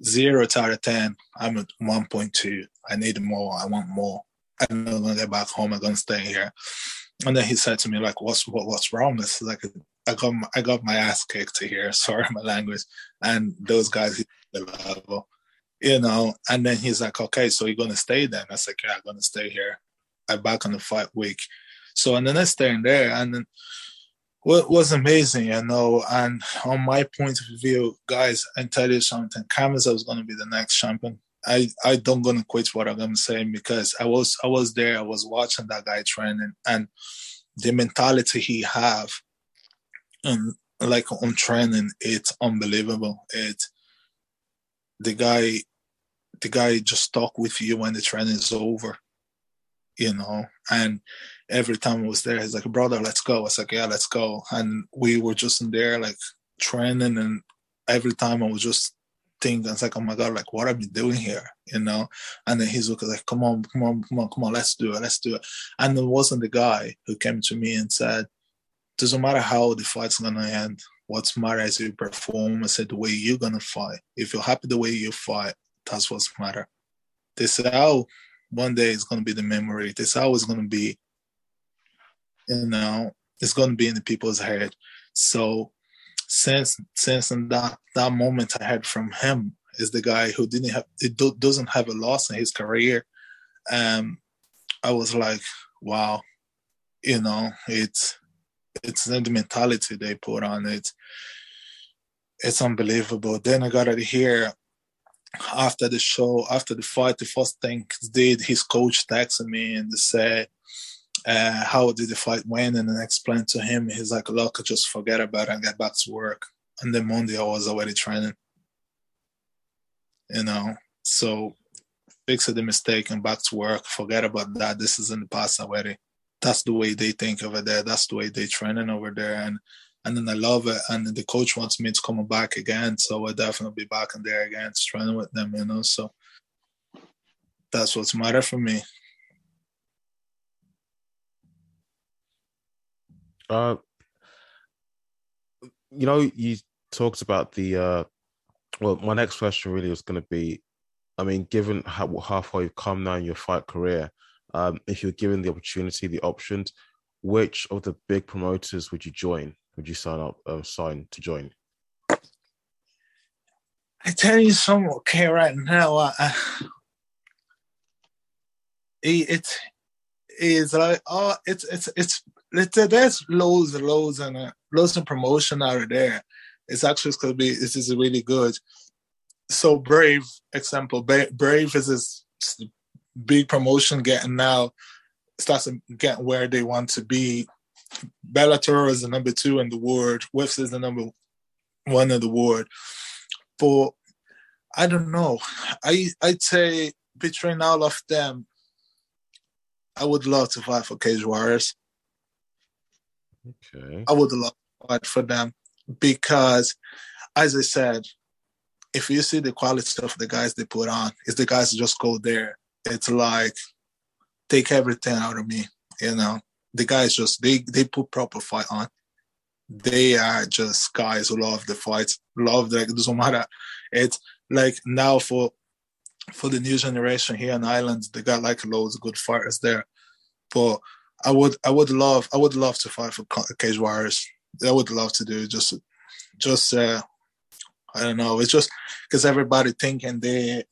Zero to out of ten, I'm at one point two. I need more. I want more. I'm not gonna get back home. I'm gonna stay here. And then he said to me, like, what's what, what's wrong? It's like I got my, I got my ass kicked to here. <laughs> Sorry, my language. And those guys you know. And then he's like, okay, so you're gonna stay then? I said, yeah, I'm gonna stay here. I'm back on the fight week. So and then I stayed there, and then what was amazing, you know. And on my point of view, guys, I tell you something. Khamzat was gonna be the next champion. I I don't gonna quit what I'm gonna because I was I was there. I was watching that guy training and the mentality he have and like on training, it's unbelievable. It the guy the guy just talk with you when the training is over you know and every time I was there he's like brother let's go I was like yeah let's go and we were just in there like training and every time I was just thinking it's like oh my god like what am I doing here you know and then he's like come on come on come on come on let's do it let's do it and it wasn't the guy who came to me and said doesn't matter how the fight's gonna end What's matter is you perform. I said the way you're gonna fight. If you're happy the way you fight, that's what's matter. They said, "Oh, one day it's gonna be the memory. This always gonna be, you know, it's gonna be in the people's head." So, since since in that that moment I had from him is the guy who didn't have it do, doesn't have a loss in his career. Um, I was like, wow, you know, it's it's the mentality they put on it. It's unbelievable. Then I got to hear after the show, after the fight, the first thing did his coach texted me and said, uh, "How did the fight went?" And then I explained to him. He's like, "Look, just forget about it and get back to work." And then Monday I was already training. You know, so fix the mistake and back to work. Forget about that. This is in the past already that's the way they think over there. That's the way they training over there, and and then I love it. And the coach wants me to come back again, so i'll definitely be back in there again, training with them. You know, so that's what's matter for me. Uh, you know, you talked about the. Uh, well, my next question really was going to be, I mean, given how, how far you've come now in your fight career, um, if you're given the opportunity, the options, which of the big promoters would you join? Would you sign up, uh, sign to join? I tell you something, okay, right now, uh, it is like oh, it's it's it's, it's there's loads and loads and uh, loads of promotion out of there. It's actually going to be this is really good. So Brave example, Brave is this big promotion getting now starts getting where they want to be. Bellator is the number two in the world. WIFS is the number one in the world. But I don't know. I I'd say between all of them, I would love to fight for Cage Warriors. Okay. I would love fight for them because, as I said, if you see the quality of the guys they put on, is the guys just go there. It's like take everything out of me. You know, the guys just they they put proper fight on. They are just guys who love the fight, love the. It doesn't matter. It's like now for for the new generation here in Ireland, they got like loads of good fighters there. But I would I would love I would love to fight for Cage Warriors. I would love to do just just uh, I don't know. It's just because everybody thinking they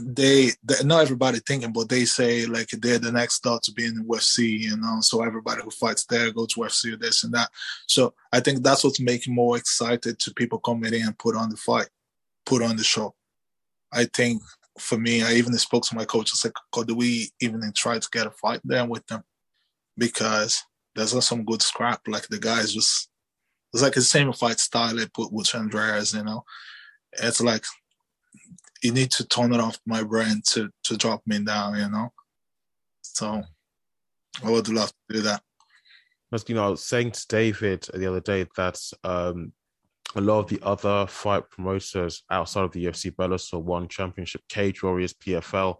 they, not everybody thinking, but they say like they're the next start to be in the UFC, you know. So everybody who fights there go to UFC this and that. So I think that's what's making more excited to people coming in and put on the fight, put on the show. I think for me, I even spoke to my coach. I said, "Could we even try to get a fight there with them?" Because there's not some good scrap. Like the guys just, it's like the same fight style they put with Andreas. You know, it's like you need to turn it off my brain to to drop me down. You know, so I would love to do that. But you know, I was saying to David the other day that um, a lot of the other fight promoters outside of the UFC, Bellator One Championship, Cage Warriors, PFL.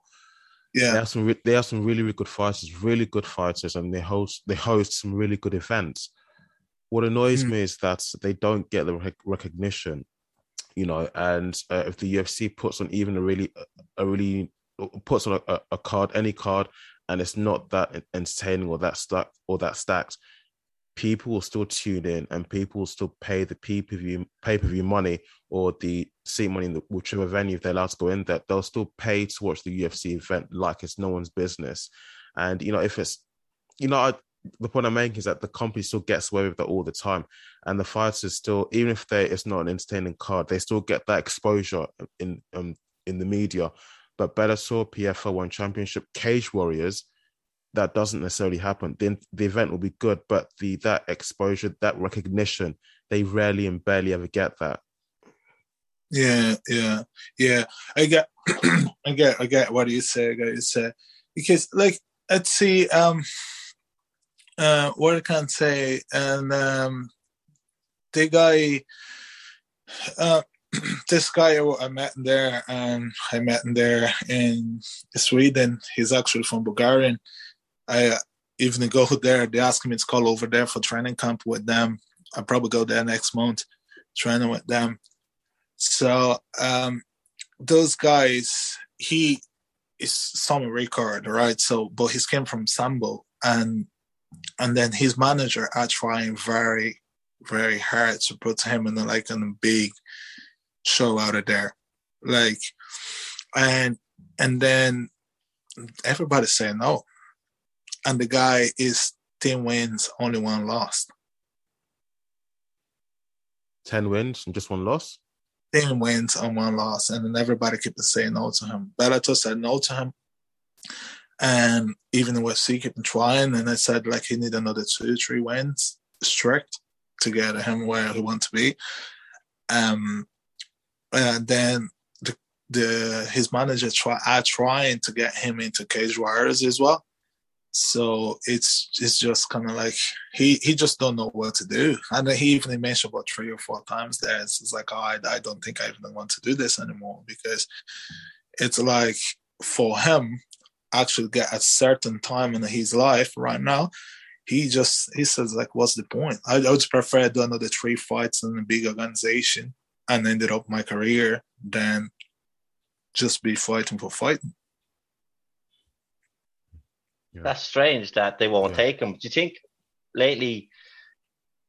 Yeah, they have some. Re- they have some really, really good fighters, really good fighters, and they host they host some really good events. What annoys mm. me is that they don't get the rec- recognition, you know. And uh, if the UFC puts on even a really, a really puts on a, a card, any card, and it's not that entertaining or that stuck or that stacked, people will still tune in and people will still pay the pay per view pay per view money or the seat money in the, whichever venue if they're allowed to go in that They'll still pay to watch the UFC event like it's no one's business. And you know, if it's you know, I, the point I'm making is that the company still gets away with that all the time, and the fighters still, even if they it's not an entertaining card, they still get that exposure in um, in the media. But Bellator, PFL One Championship, Cage Warriors, that doesn't necessarily happen. Then the event will be good, but the that exposure, that recognition, they rarely and barely ever get that. Yeah, yeah, yeah. I get, <clears throat> I get, I get what you say. I get you say because, like, let's see, um, uh, what I can say, and um, the guy, uh, <clears throat> this guy I met in there, and I met him there in Sweden. He's actually from Bulgaria I even go there. They ask me to call over there for training camp with them. I probably go there next month, training with them. So um, those guys, he is some record, right? So, but he came from Sambo, and and then his manager are trying very, very hard to put him in a, like in a big show out of there, like, and and then everybody saying no and the guy is 10 wins, only one loss. 10 wins and just one loss? 10 wins and one loss. And then everybody kept saying no to him. Bellator said no to him. And even the UFC kept trying. And they said like he need another two, three wins strict to get him where he wants to be. Um, and then the, the his manager try are trying to get him into Cage Warriors as well. So it's it's just kind of like he he just don't know what to do. And he even mentioned about three or four times that it's, it's like oh, I I don't think I even want to do this anymore because it's like for him actually get a certain time in his life right now he just he says like, what's the point? I, I would prefer to do another three fights in a big organization and ended up my career than just be fighting for fighting. Yeah. That's strange that they won't yeah. take him. Do you think lately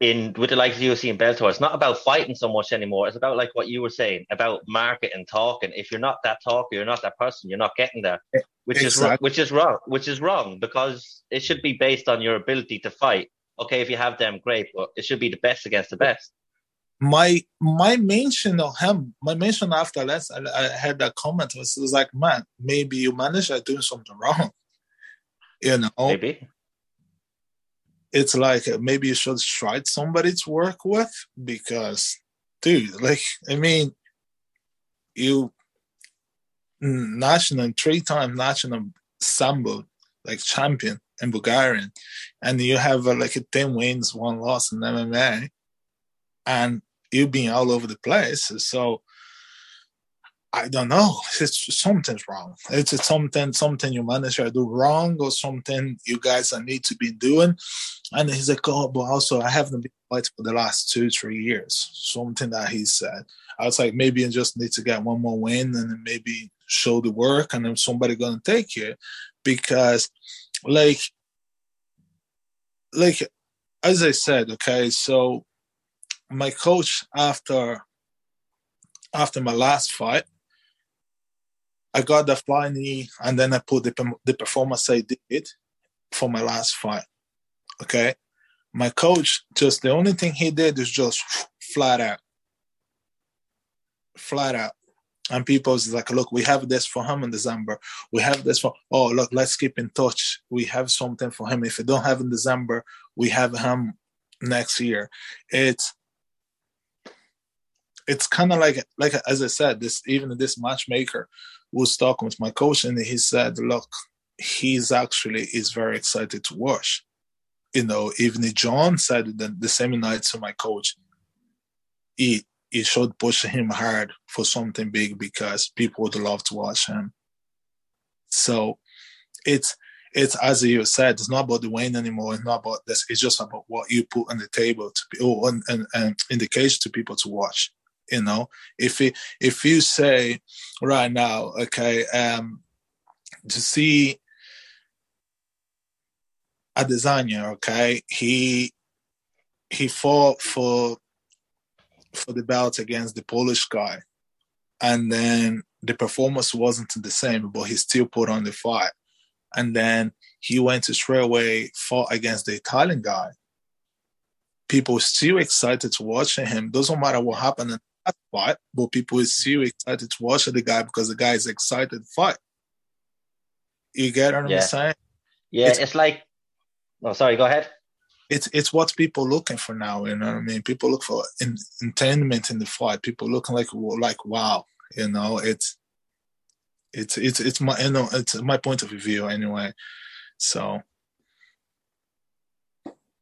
in with the likes of UFC and Bellator, it's not about fighting so much anymore. It's about like what you were saying about market and talking. If you're not that talker, you're not that person. You're not getting there, eh, which exactly. is which is wrong. Which is wrong because it should be based on your ability to fight. Okay, if you have them, great, but it should be the best against the best. My my mention of him, my mention after that, I, I had that comment was, was like, man, maybe you managed to doing something wrong. You know, maybe it's like maybe you should try somebody to work with because, dude, like I mean, you national three-time national sambo like champion in Bulgarian, and you have uh, like a ten wins, one loss in MMA, and you've been all over the place. So I don't know. It's something's wrong. It's, it's something something your manager do wrong or something you guys need to be doing. And he's like, oh, but also I haven't been fighting for the last two, three years. Something that he said. I was like, maybe you just need to get one more win and then maybe show the work and then somebody gonna take you. Because like like as I said, okay, so my coach after after my last fight, I got the flying knee, and then I put the, the performance I did for my last fight. Okay. My coach, just the only thing he did is just flat out. Flat out. And people's like, look, we have this for him in December. We have this for, oh, look, let's keep in touch. We have something for him. If we don't have in December, we have him next year. It's, it's kind of like, like as I said, this even this matchmaker was talking with my coach and he said, look, he's actually is very excited to watch. You know, even John said that the same night to my coach, he he should push him hard for something big because people would love to watch him. So it's it's as you said, it's not about the win anymore. It's not about this. It's just about what you put on the table to be, oh, and, and, and in the cage to people to watch you know? If it, if you say right now okay um to see Adesanya okay he he fought for for the belt against the polish guy and then the performance wasn't the same but he still put on the fight. And then he went to straight away fought against the italian guy. People still excited to watch him. Doesn't matter what happened that fight, but people is mm. still excited to watch the guy because the guy is excited to fight. You get what yeah. I'm saying? Yeah, it's, it's like. Oh, sorry. Go ahead. It's it's what people looking for now. You know what I mean? People look for in, entertainment in the fight. People looking like like wow. You know, it's it's it's it's my you know it's my point of view anyway. So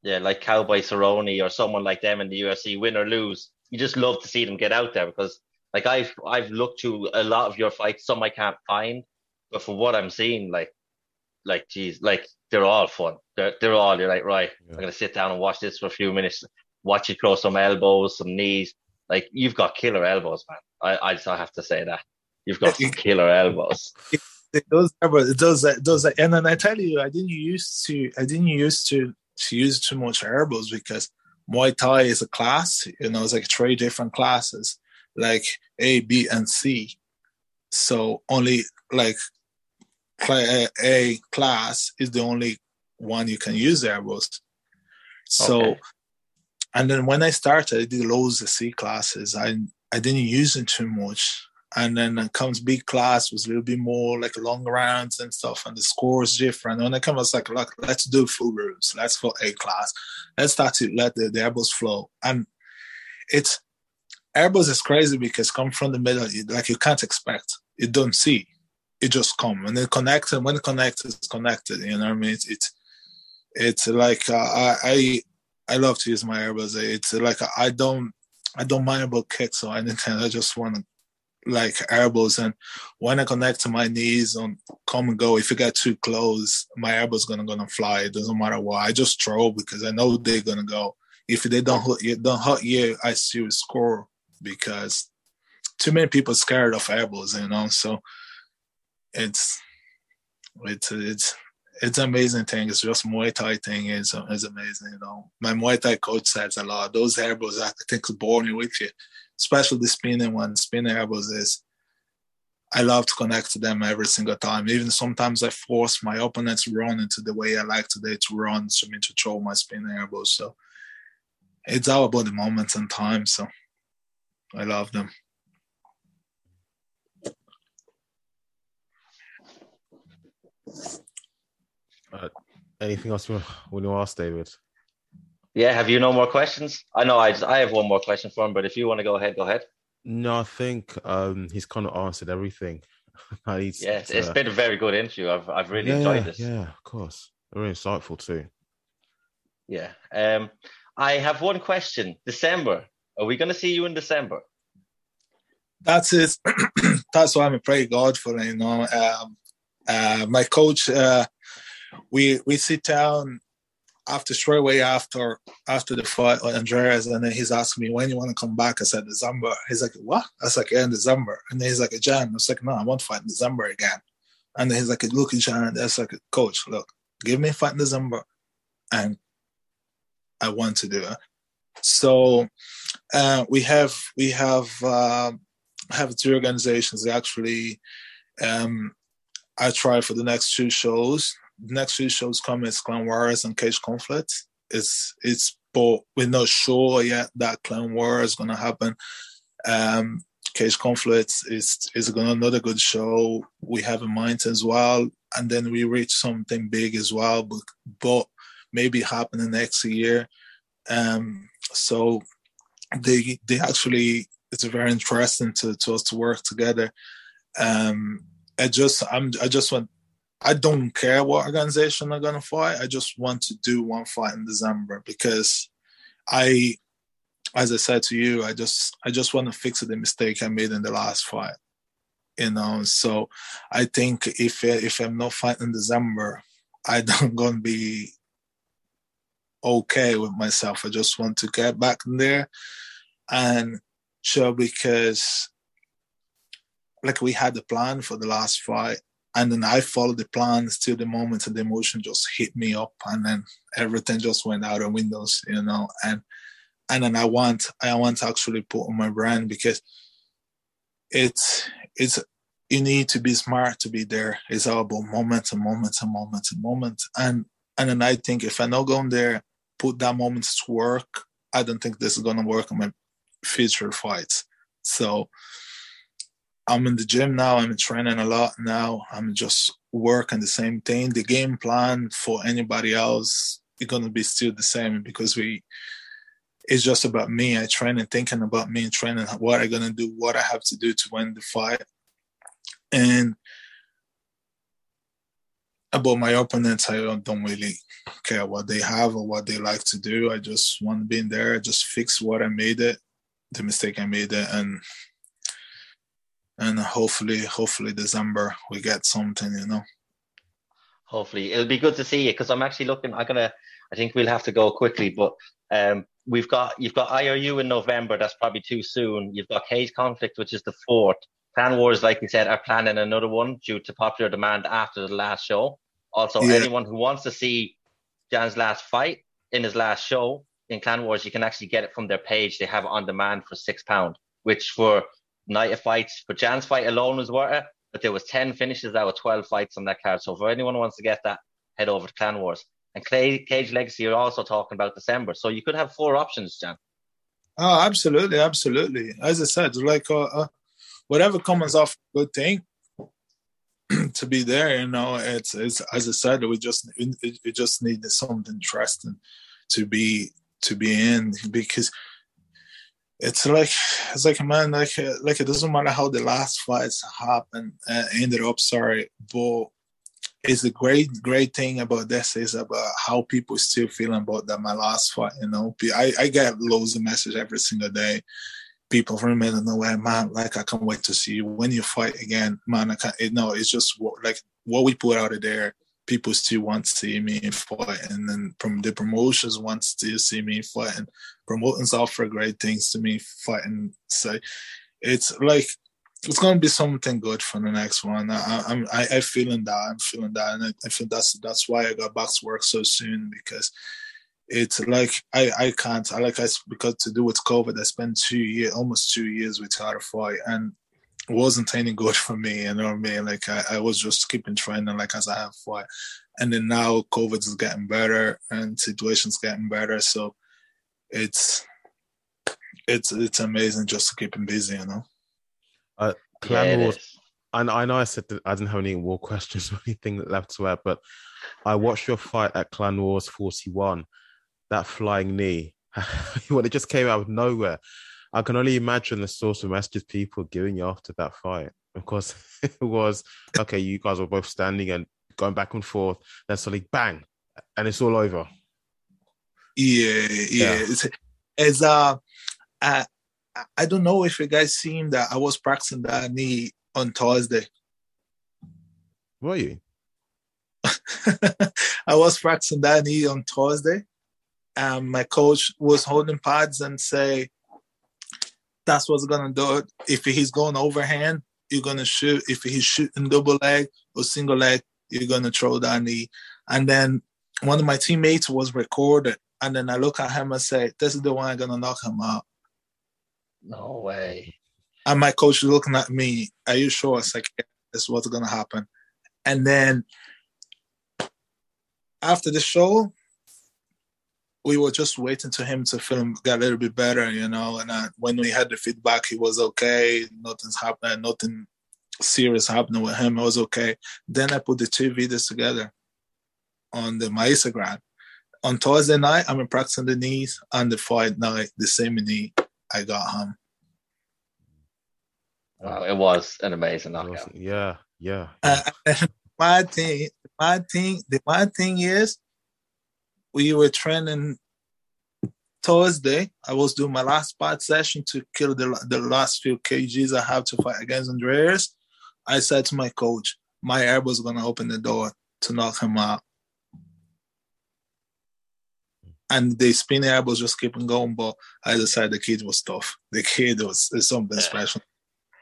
yeah, like Cowboy Cerrone or someone like them in the UFC, win or lose, you just love to see them get out there because like I've I've looked to a lot of your fights, some I can't find, but for what I'm seeing, like like geez, like they're all fun. They're they're all you're like, right, yeah. I'm gonna sit down and watch this for a few minutes, watch you throw some elbows, some knees. Like you've got killer elbows, man. I I just have to say that. You've got some <laughs> killer elbows. Those those those and then I tell you, I didn't used to I didn't used to to use too much elbows because Muay Thai is a class, you know, it's like three different classes, like A, B, and C. So only like uh, A class is the only one you can use there was. So, okay. and then when I started, I did loads of C classes. I I didn't use it too much and then comes B class was a little bit more like long rounds and stuff, and the score is different. And it comes like, like let's do full rooms, Let's for A class. Let's start to let the, the elbows flow. And it's elbows is crazy because come from the middle, like you can't expect. You don't see. It just come and it connects. And when it connects, it's connected. You know what I mean? It's it's, it's like uh, I, I I love to use my elbows. It's like I don't I don't mind about kicks or anything. I just want to like elbows and when I connect to my knees on come and go, if you get too close, my elbow's gonna gonna fly. It doesn't matter what. I just throw because I know they're gonna go. If they don't hurt you, don't hurt you, I still score because too many people scared of elbows, you know. So it's it's it's it's amazing thing. It's just Muay Thai thing is is amazing. You know, my Muay Thai coach says a lot. Those elbows, I think, is born with you especially the spinning one, spinning elbows is I love to connect to them every single time. Even sometimes I force my opponents to run into the way I like today to run, so me to throw my spinning elbows. So it's all about the moments and time. So I love them. Uh, anything else you want to ask, David? Yeah, have you no more questions? I know I just, I have one more question for him, but if you want to go ahead, go ahead. No, I think um, he's kind of answered everything. <laughs> yes, yeah, it's, it's been a very good interview. I've I've really yeah, enjoyed this. Yeah, of course, very insightful too. Yeah, um, I have one question. December, are we going to see you in December? That's it. <clears throat> That's why I'm praying God for. You know, um, uh, my coach. Uh, we we sit down after straight away after after the fight with Andreas, and then he's asking me when you want to come back. I said December. He's like, what? I was like, yeah, in December. And then he's like, Jan. I was like, no, I want to fight in December again. And then he's like, look, Jan. That's like, coach, look, give me a fight in December, and I want to do it. So uh, we have we have uh, have two organizations actually. Um, I try for the next two shows next few shows come is Clan Wars and Cage Conflict. It's it's but we're not sure yet that Clan War is gonna happen. Um, Cage Conflict is is gonna another good show we have in mind as well, and then we reach something big as well, but but maybe happening next year. Um, so they they actually it's very interesting to, to us to work together. Um, I just I'm I just want I don't care what organization I'm gonna fight. I just want to do one fight in December because I, as I said to you, I just I just want to fix the mistake I made in the last fight. You know, so I think if if I'm not fighting in December, I <laughs> don't gonna be okay with myself. I just want to get back in there and show because like we had the plan for the last fight and then I followed the plans till the moment and the emotion just hit me up, and then everything just went out of windows, you know. And and then I want I want to actually put on my brand because it's it's you need to be smart to be there. It's all about moments and moments and moments and moments. And and then I think if I not go there, put that moment to work, I don't think this is gonna work on my future fights. So I'm in the gym now. I'm training a lot now. I'm just working the same thing. The game plan for anybody else is gonna be still the same because we. It's just about me. I train and thinking about me and training what I'm gonna do, what I have to do to win the fight, and about my opponents, I don't, really care what they have or what they like to do. I just want to be in there, just fix what I made it, the mistake I made it, and and hopefully, hopefully December we get something, you know. Hopefully, it'll be good to see you because I'm actually looking. I'm gonna. I think we'll have to go quickly, but um, we've got you've got IRU in November. That's probably too soon. You've got Cage Conflict, which is the fourth. Clan Wars, like we said, are planning another one due to popular demand after the last show. Also, yeah. anyone who wants to see Jan's last fight in his last show in Clan Wars, you can actually get it from their page. They have it on demand for six pound, which for night of fights. But Jan's fight alone was worth it. But there was 10 finishes out of 12 fights on that card. So for anyone who wants to get that, head over to Clan Wars. And Clay, Cage Legacy are also talking about December. So you could have four options, Jan. Oh, absolutely, absolutely. As I said, like uh, uh, whatever comes off good thing <clears throat> to be there, you know, it's, it's as I said, we just it, it just needed something interesting to be to be in because it's like it's like man like like it doesn't matter how the last fights happen uh, ended up sorry but it's a great great thing about this is about how people still feeling about that my last fight you know i, I get loads of messages every single day people from the middle of nowhere, man, like I can't wait to see you when you fight again, man. I can't. It, no, it's just like what we put out of there. People still want to see me fight, and then from the promotions want to see me fight, and promotions offer great things to me fighting. So it's like it's gonna be something good for the next one. I, I'm I, I feeling that I'm feeling that, and I, I think that's that's why I got back to work so soon because it's like I I can't I like I because to do with COVID I spent two year almost two years with fight and wasn't any good for me. You know what I mean? Like I, I was just keeping training like as I have fight, and then now COVID is getting better and situations getting better, so it's it's it's amazing just to keep him busy, you know. Uh, Clan yeah, Wars. I, I know I said that I didn't have any more <laughs> questions or anything left to add, but I watched your fight at Clan Wars 41. That flying knee, <laughs> when it just came out of nowhere. I can only imagine the source of messages people giving you after that fight. Of course, <laughs> it was okay. You guys were both standing and going back and forth. Then suddenly, bang, and it's all over. Yeah, yeah. yeah. It's, it's uh, I, I don't know if you guys seen that I was practicing that knee on Thursday. Were you? <laughs> I was practicing that knee on Thursday. And my coach was holding pads and say, that's what's gonna do it. If he's going overhand, you're gonna shoot. If he's shooting double leg or single leg, you're gonna throw that knee. And then one of my teammates was recorded. And then I look at him and say, This is the one I'm gonna knock him out. No way. And my coach is looking at me, Are you sure? It's like, This is what's to happen. And then after the show, we were just waiting to him to film get a little bit better, you know. And uh, when we had the feedback, he was okay. Nothing's happening. Nothing serious happening with him. It was okay. Then I put the two videos together on the my Instagram. On Thursday night, I'm practicing the knees. On the fight night, the same knee. I got him. Wow, it was an amazing knockout. Yeah, yeah. Uh, <laughs> my thing, my thing, the my thing is, we were training Thursday. I was doing my last part session to kill the the last few kgs I have to fight against Andreas. I said to my coach, my elbow's gonna open the door to knock him out and the spinning elbows just keeping going. But I decided the kid was tough. The kid was is something yeah. special.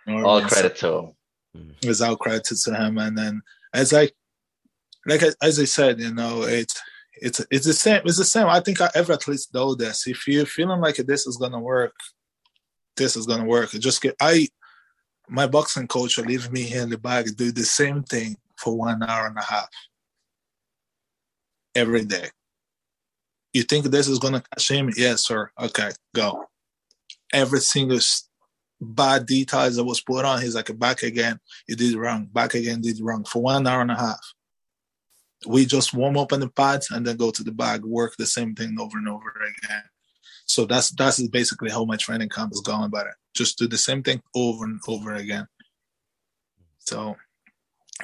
You know all I mean? credit so, to him. It's all credit to him. And then it's like, like as I said, you know, it's it's it's the same. It's the same. I think I ever at least know this. If you're feeling like this is gonna work, this is gonna work. Just get I. My boxing coach will leave me here in the bag do the same thing for one hour and a half every day you think this is to catch him? Yes, sir. Okay, go. Every single bad details that was put on, he's like, back again. You did wrong. Back again, did wrong for one hour and a half. We just warm up in the pads and then go to the bag, work the same thing over and over again. So that's that's basically how my training camp is going about it. Just do the same thing over and over again. So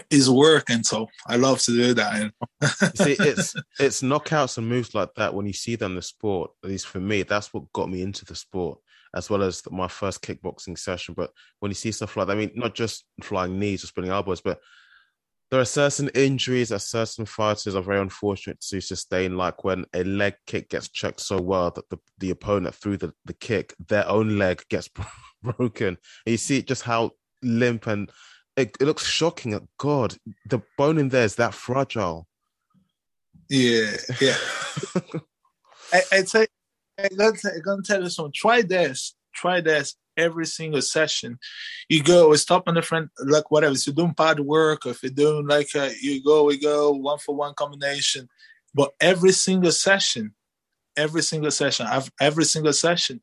is working. So I love to do that. You know? see, <laughs> it's it's knockouts and moves like that when you see them in the sport. At least for me, that's what got me into the sport, as well as my first kickboxing session. But when you see stuff like that, I mean, not just flying knees or spinning elbows, but there are certain injuries that certain fighters are very unfortunate to sustain, like when a leg kick gets checked so well that the, the opponent threw the, the kick, their own leg gets <laughs> broken. And you see just how limp and it, it looks shocking. At God, the bone in there is that fragile. Yeah, yeah. I, I'd say I'm I'm gonna tell you something. Try this. Try this every single session. You go, we stop on the front, like whatever. If you're doing pad work, or if you're doing like a, you go, we go one for one combination. But every single session, every single session, every single session,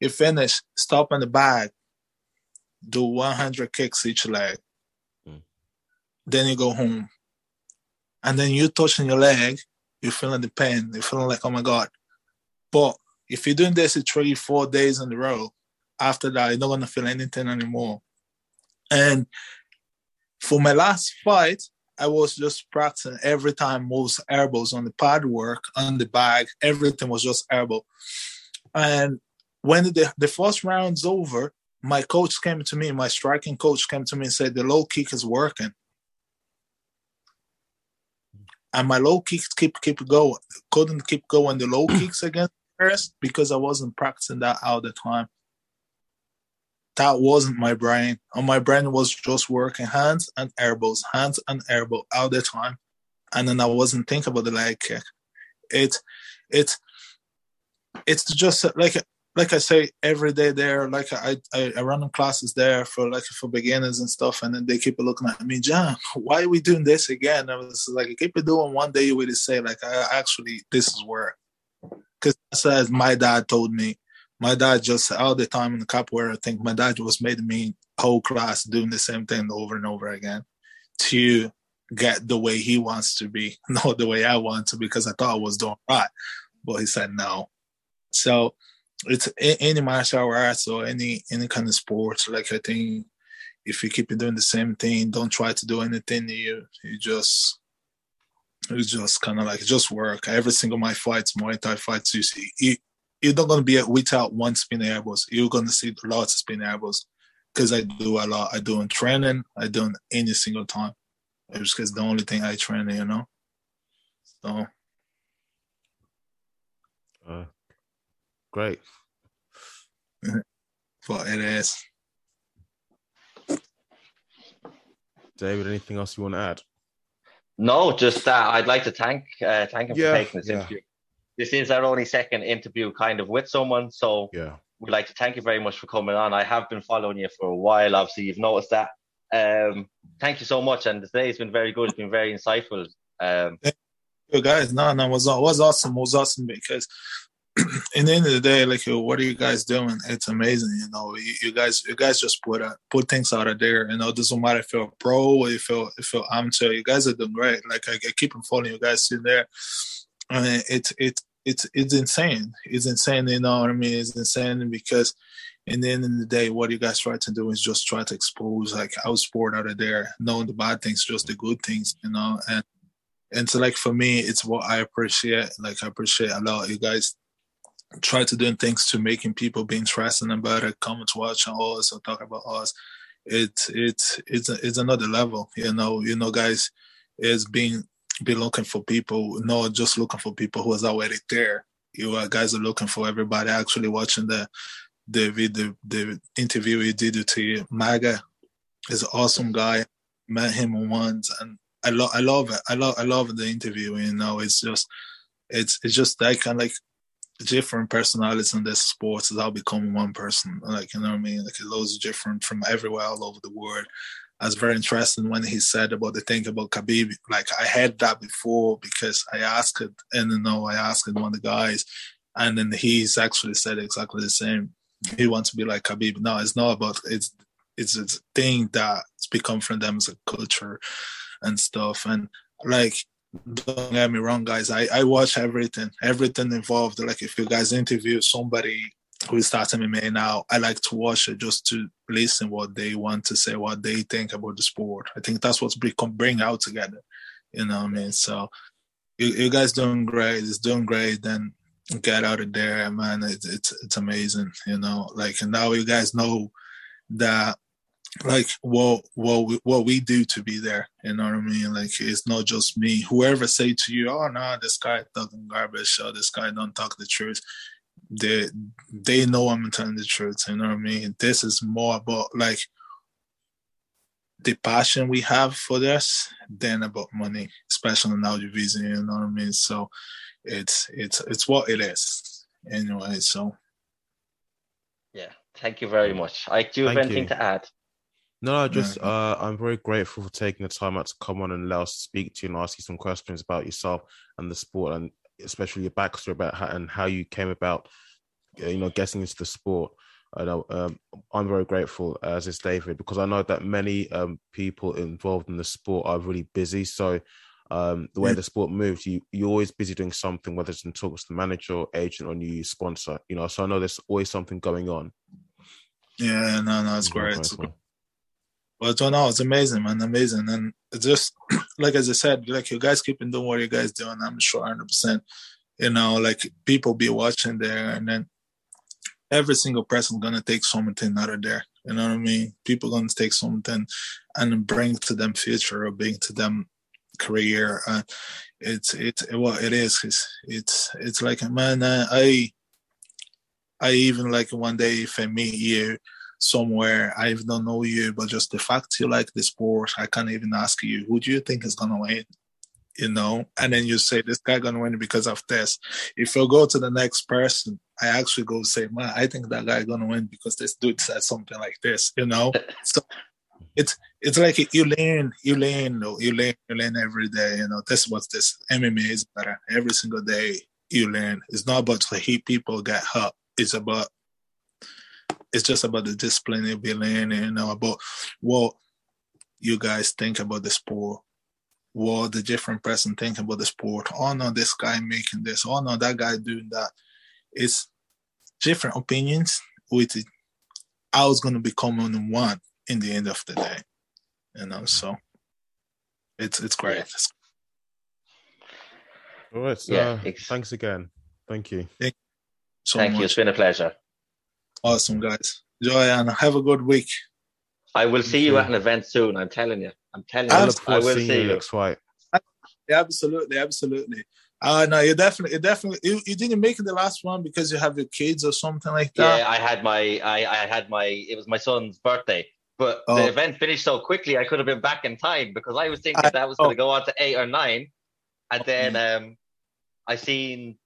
you finish, stop on the bag, do 100 kicks each leg. Hmm. Then you go home. And then you touching your leg, you're feeling the pain. You're feeling like, oh my God. But if you're doing this three, four days in a row, after that, you're not gonna feel anything anymore. And for my last fight, I was just practicing every time most elbows on the pad work, on the bag, everything was just elbow. And when the, the first round's over, my coach came to me, my striking coach came to me and said, the low kick is working. And my low kicks keep keep going. Couldn't keep going the low kicks against Paris because I wasn't practicing that all the time. That wasn't my brain. On my brain was just working hands and elbows, hands and elbow all the time. And then I wasn't thinking about the leg kick. It it it's just uh, like uh, like I say every day there, like I, I, I run classes there for like for beginners and stuff, and then they keep looking at me, John, <laughs> why are we doing this again? I was like, I keep it doing one day you would say like, I actually this is where, because as my dad told me, my dad just all the time in the capoeira, I think my dad was made me whole class doing the same thing over and over again to get the way he wants to be, <laughs> not the way I want to, because I thought I was doing right, but he said no. So it's any martial arts or any any kind of sports. Like I think if you keep doing the same thing, don't try to do anything new. You just you just kind of like just work. Every single my fights, Muay Thai fights, you see, you're not gonna be without one spin elbows. You're gonna see lots of spin elbows because I do a lot. I do in training. I do in any single time. It's because the only thing I train, you know. So. Uh, Great. But it is. David, anything else you want to add? No, just that I'd like to thank uh, thank him yeah, for taking this yeah. interview. This is our only second interview kind of with someone, so yeah, we'd like to thank you very much for coming on. I have been following you for a while. Obviously, you've noticed that. Um, thank you so much, and today's been very good. It's been very insightful. Um, you guys, no, no, it was it was awesome. It was awesome because <clears throat> in the end of the day, like, what are you guys doing? It's amazing, you know. You, you guys, you guys just put uh, put things out of there. You know, it doesn't matter if you're a pro or if you're if you're amateur. You guys are doing great. Like, I, I keep on following you guys in there. I mean, it's it's it's it's insane. It's insane. You know what I mean? It's insane because in the end of the day, what you guys try to do is just try to expose like our sport out of there, knowing the bad things, just the good things, you know. And and so like for me, it's what I appreciate. Like I appreciate a lot. You guys try to do things to making people be interested about it, come to watch us or talk about us. It's it's it's it's another level, you know. You know, guys, is being be looking for people, not just looking for people who is already there. You guys are looking for everybody actually watching the the video, the interview we did to you. Maga is an awesome guy. Met him once, and I love I love it. I love I love the interview. You know, it's just it's it's just that kind of like different personalities in this sports is all becoming one person. Like you know what I mean? Like loads of different from everywhere all over the world. Was very interesting when he said about the thing about Khabib. Like I had that before because I asked it, and you know I asked it one of the guys, and then he's actually said exactly the same. He wants to be like Khabib. No, it's not about it's it's a thing that's become from them as a culture and stuff. And like don't get me wrong, guys. I, I watch everything, everything involved. Like if you guys interview somebody who starts MMA now, I like to watch it just to listen what they want to say, what they think about the sport. I think that's what's bring, bring out together. You know what I mean? So you, you guys doing great. It's doing great. Then get out of there, man. It's it's it's amazing. You know, like and now you guys know that like what what we, what we do to be there. You know what I mean? Like it's not just me. Whoever say to you, "Oh no, this guy talking garbage," or "This guy don't talk the truth," they they know I'm telling the truth. You know what I mean? This is more about like the passion we have for this than about money, especially in audiovisual. You know what I mean? So it's it's it's what it is anyway. So yeah, thank you very much. I do you have anything you. to add? No, I just uh, I'm very grateful for taking the time out to come on and allow us to speak to you and ask you some questions about yourself and the sport, and especially your backstory about how and how you came about, uh, you know, getting into the sport. I know um, I'm very grateful, as is David, because I know that many um, people involved in the sport are really busy. So um, the way the sport moves, you you're always busy doing something, whether it's in talks to the manager, or agent, or new sponsor. You know, so I know there's always something going on. Yeah, no, no, it's great. It's But no, it's amazing, man, amazing. And just <clears throat> like as I said, like you guys keep doing what you guys doing. I'm sure 100. percent You know, like people be watching there, and then every single person gonna take something out of there. You know what I mean? People gonna take something and bring to them future or bring to them career. Uh, it's it's well, it is. It's it's it's like man, I I even like one day if I meet you somewhere, I don't know you, but just the fact you like the sport, I can't even ask you who do you think is gonna win you know, and then you say this guy gonna win because of this. If you go to the next person, I actually go say, man, I think that guy gonna win because this dude said something like this, you know. <laughs> so it's it's like you learn, you learn, you learn, you learn every day. You know, this what this MMA is better. Every single day you learn. It's not about to hit people get hurt. It's about it's just about the discipline you'll be learning, you know, about what you guys think about the sport what the different person think about the sport. Oh no, this guy making this. Oh no, that guy doing that. It's different opinions with it. I was gonna become on one in the end of the day. You know, so it's it's great. All right. So, yeah, uh, thanks again. Thank you. Thank you. So Thank you. It's been a pleasure. Awesome, guys. Enjoy and have a good week. I will see you at an event soon. I'm telling you. I'm telling you. I, will see you. White. Absolutely, absolutely. Uh no, you definitely, you definitely, you, you didn't make the last one because you have your kids or something like that. Yeah, I had my, I, I had my, it was my son's birthday, but oh. the event finished so quickly. I could have been back in time because I was thinking I, that was going to oh. go on to eight or nine, and then um, I seen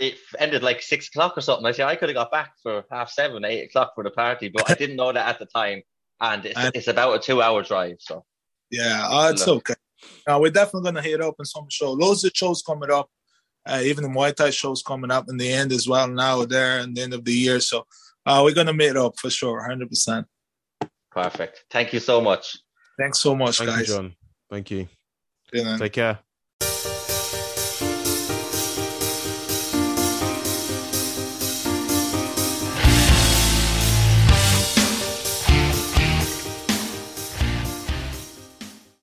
it ended like six o'clock or something. I said I could have got back for half seven, eight o'clock for the party, but I didn't know that at the time and it's, it's about a two-hour drive. So yeah, uh, it's okay. Now we're definitely gonna hit up in some show. Loads of shows coming up. Uh, even the Muay Thai shows coming up in the end as well. Now there in the end of the year, so uh, we're gonna meet up for sure, hundred percent. Perfect. Thank you so much. Thanks so much, Thank guys. You, John. Thank you. Yeah, Take care.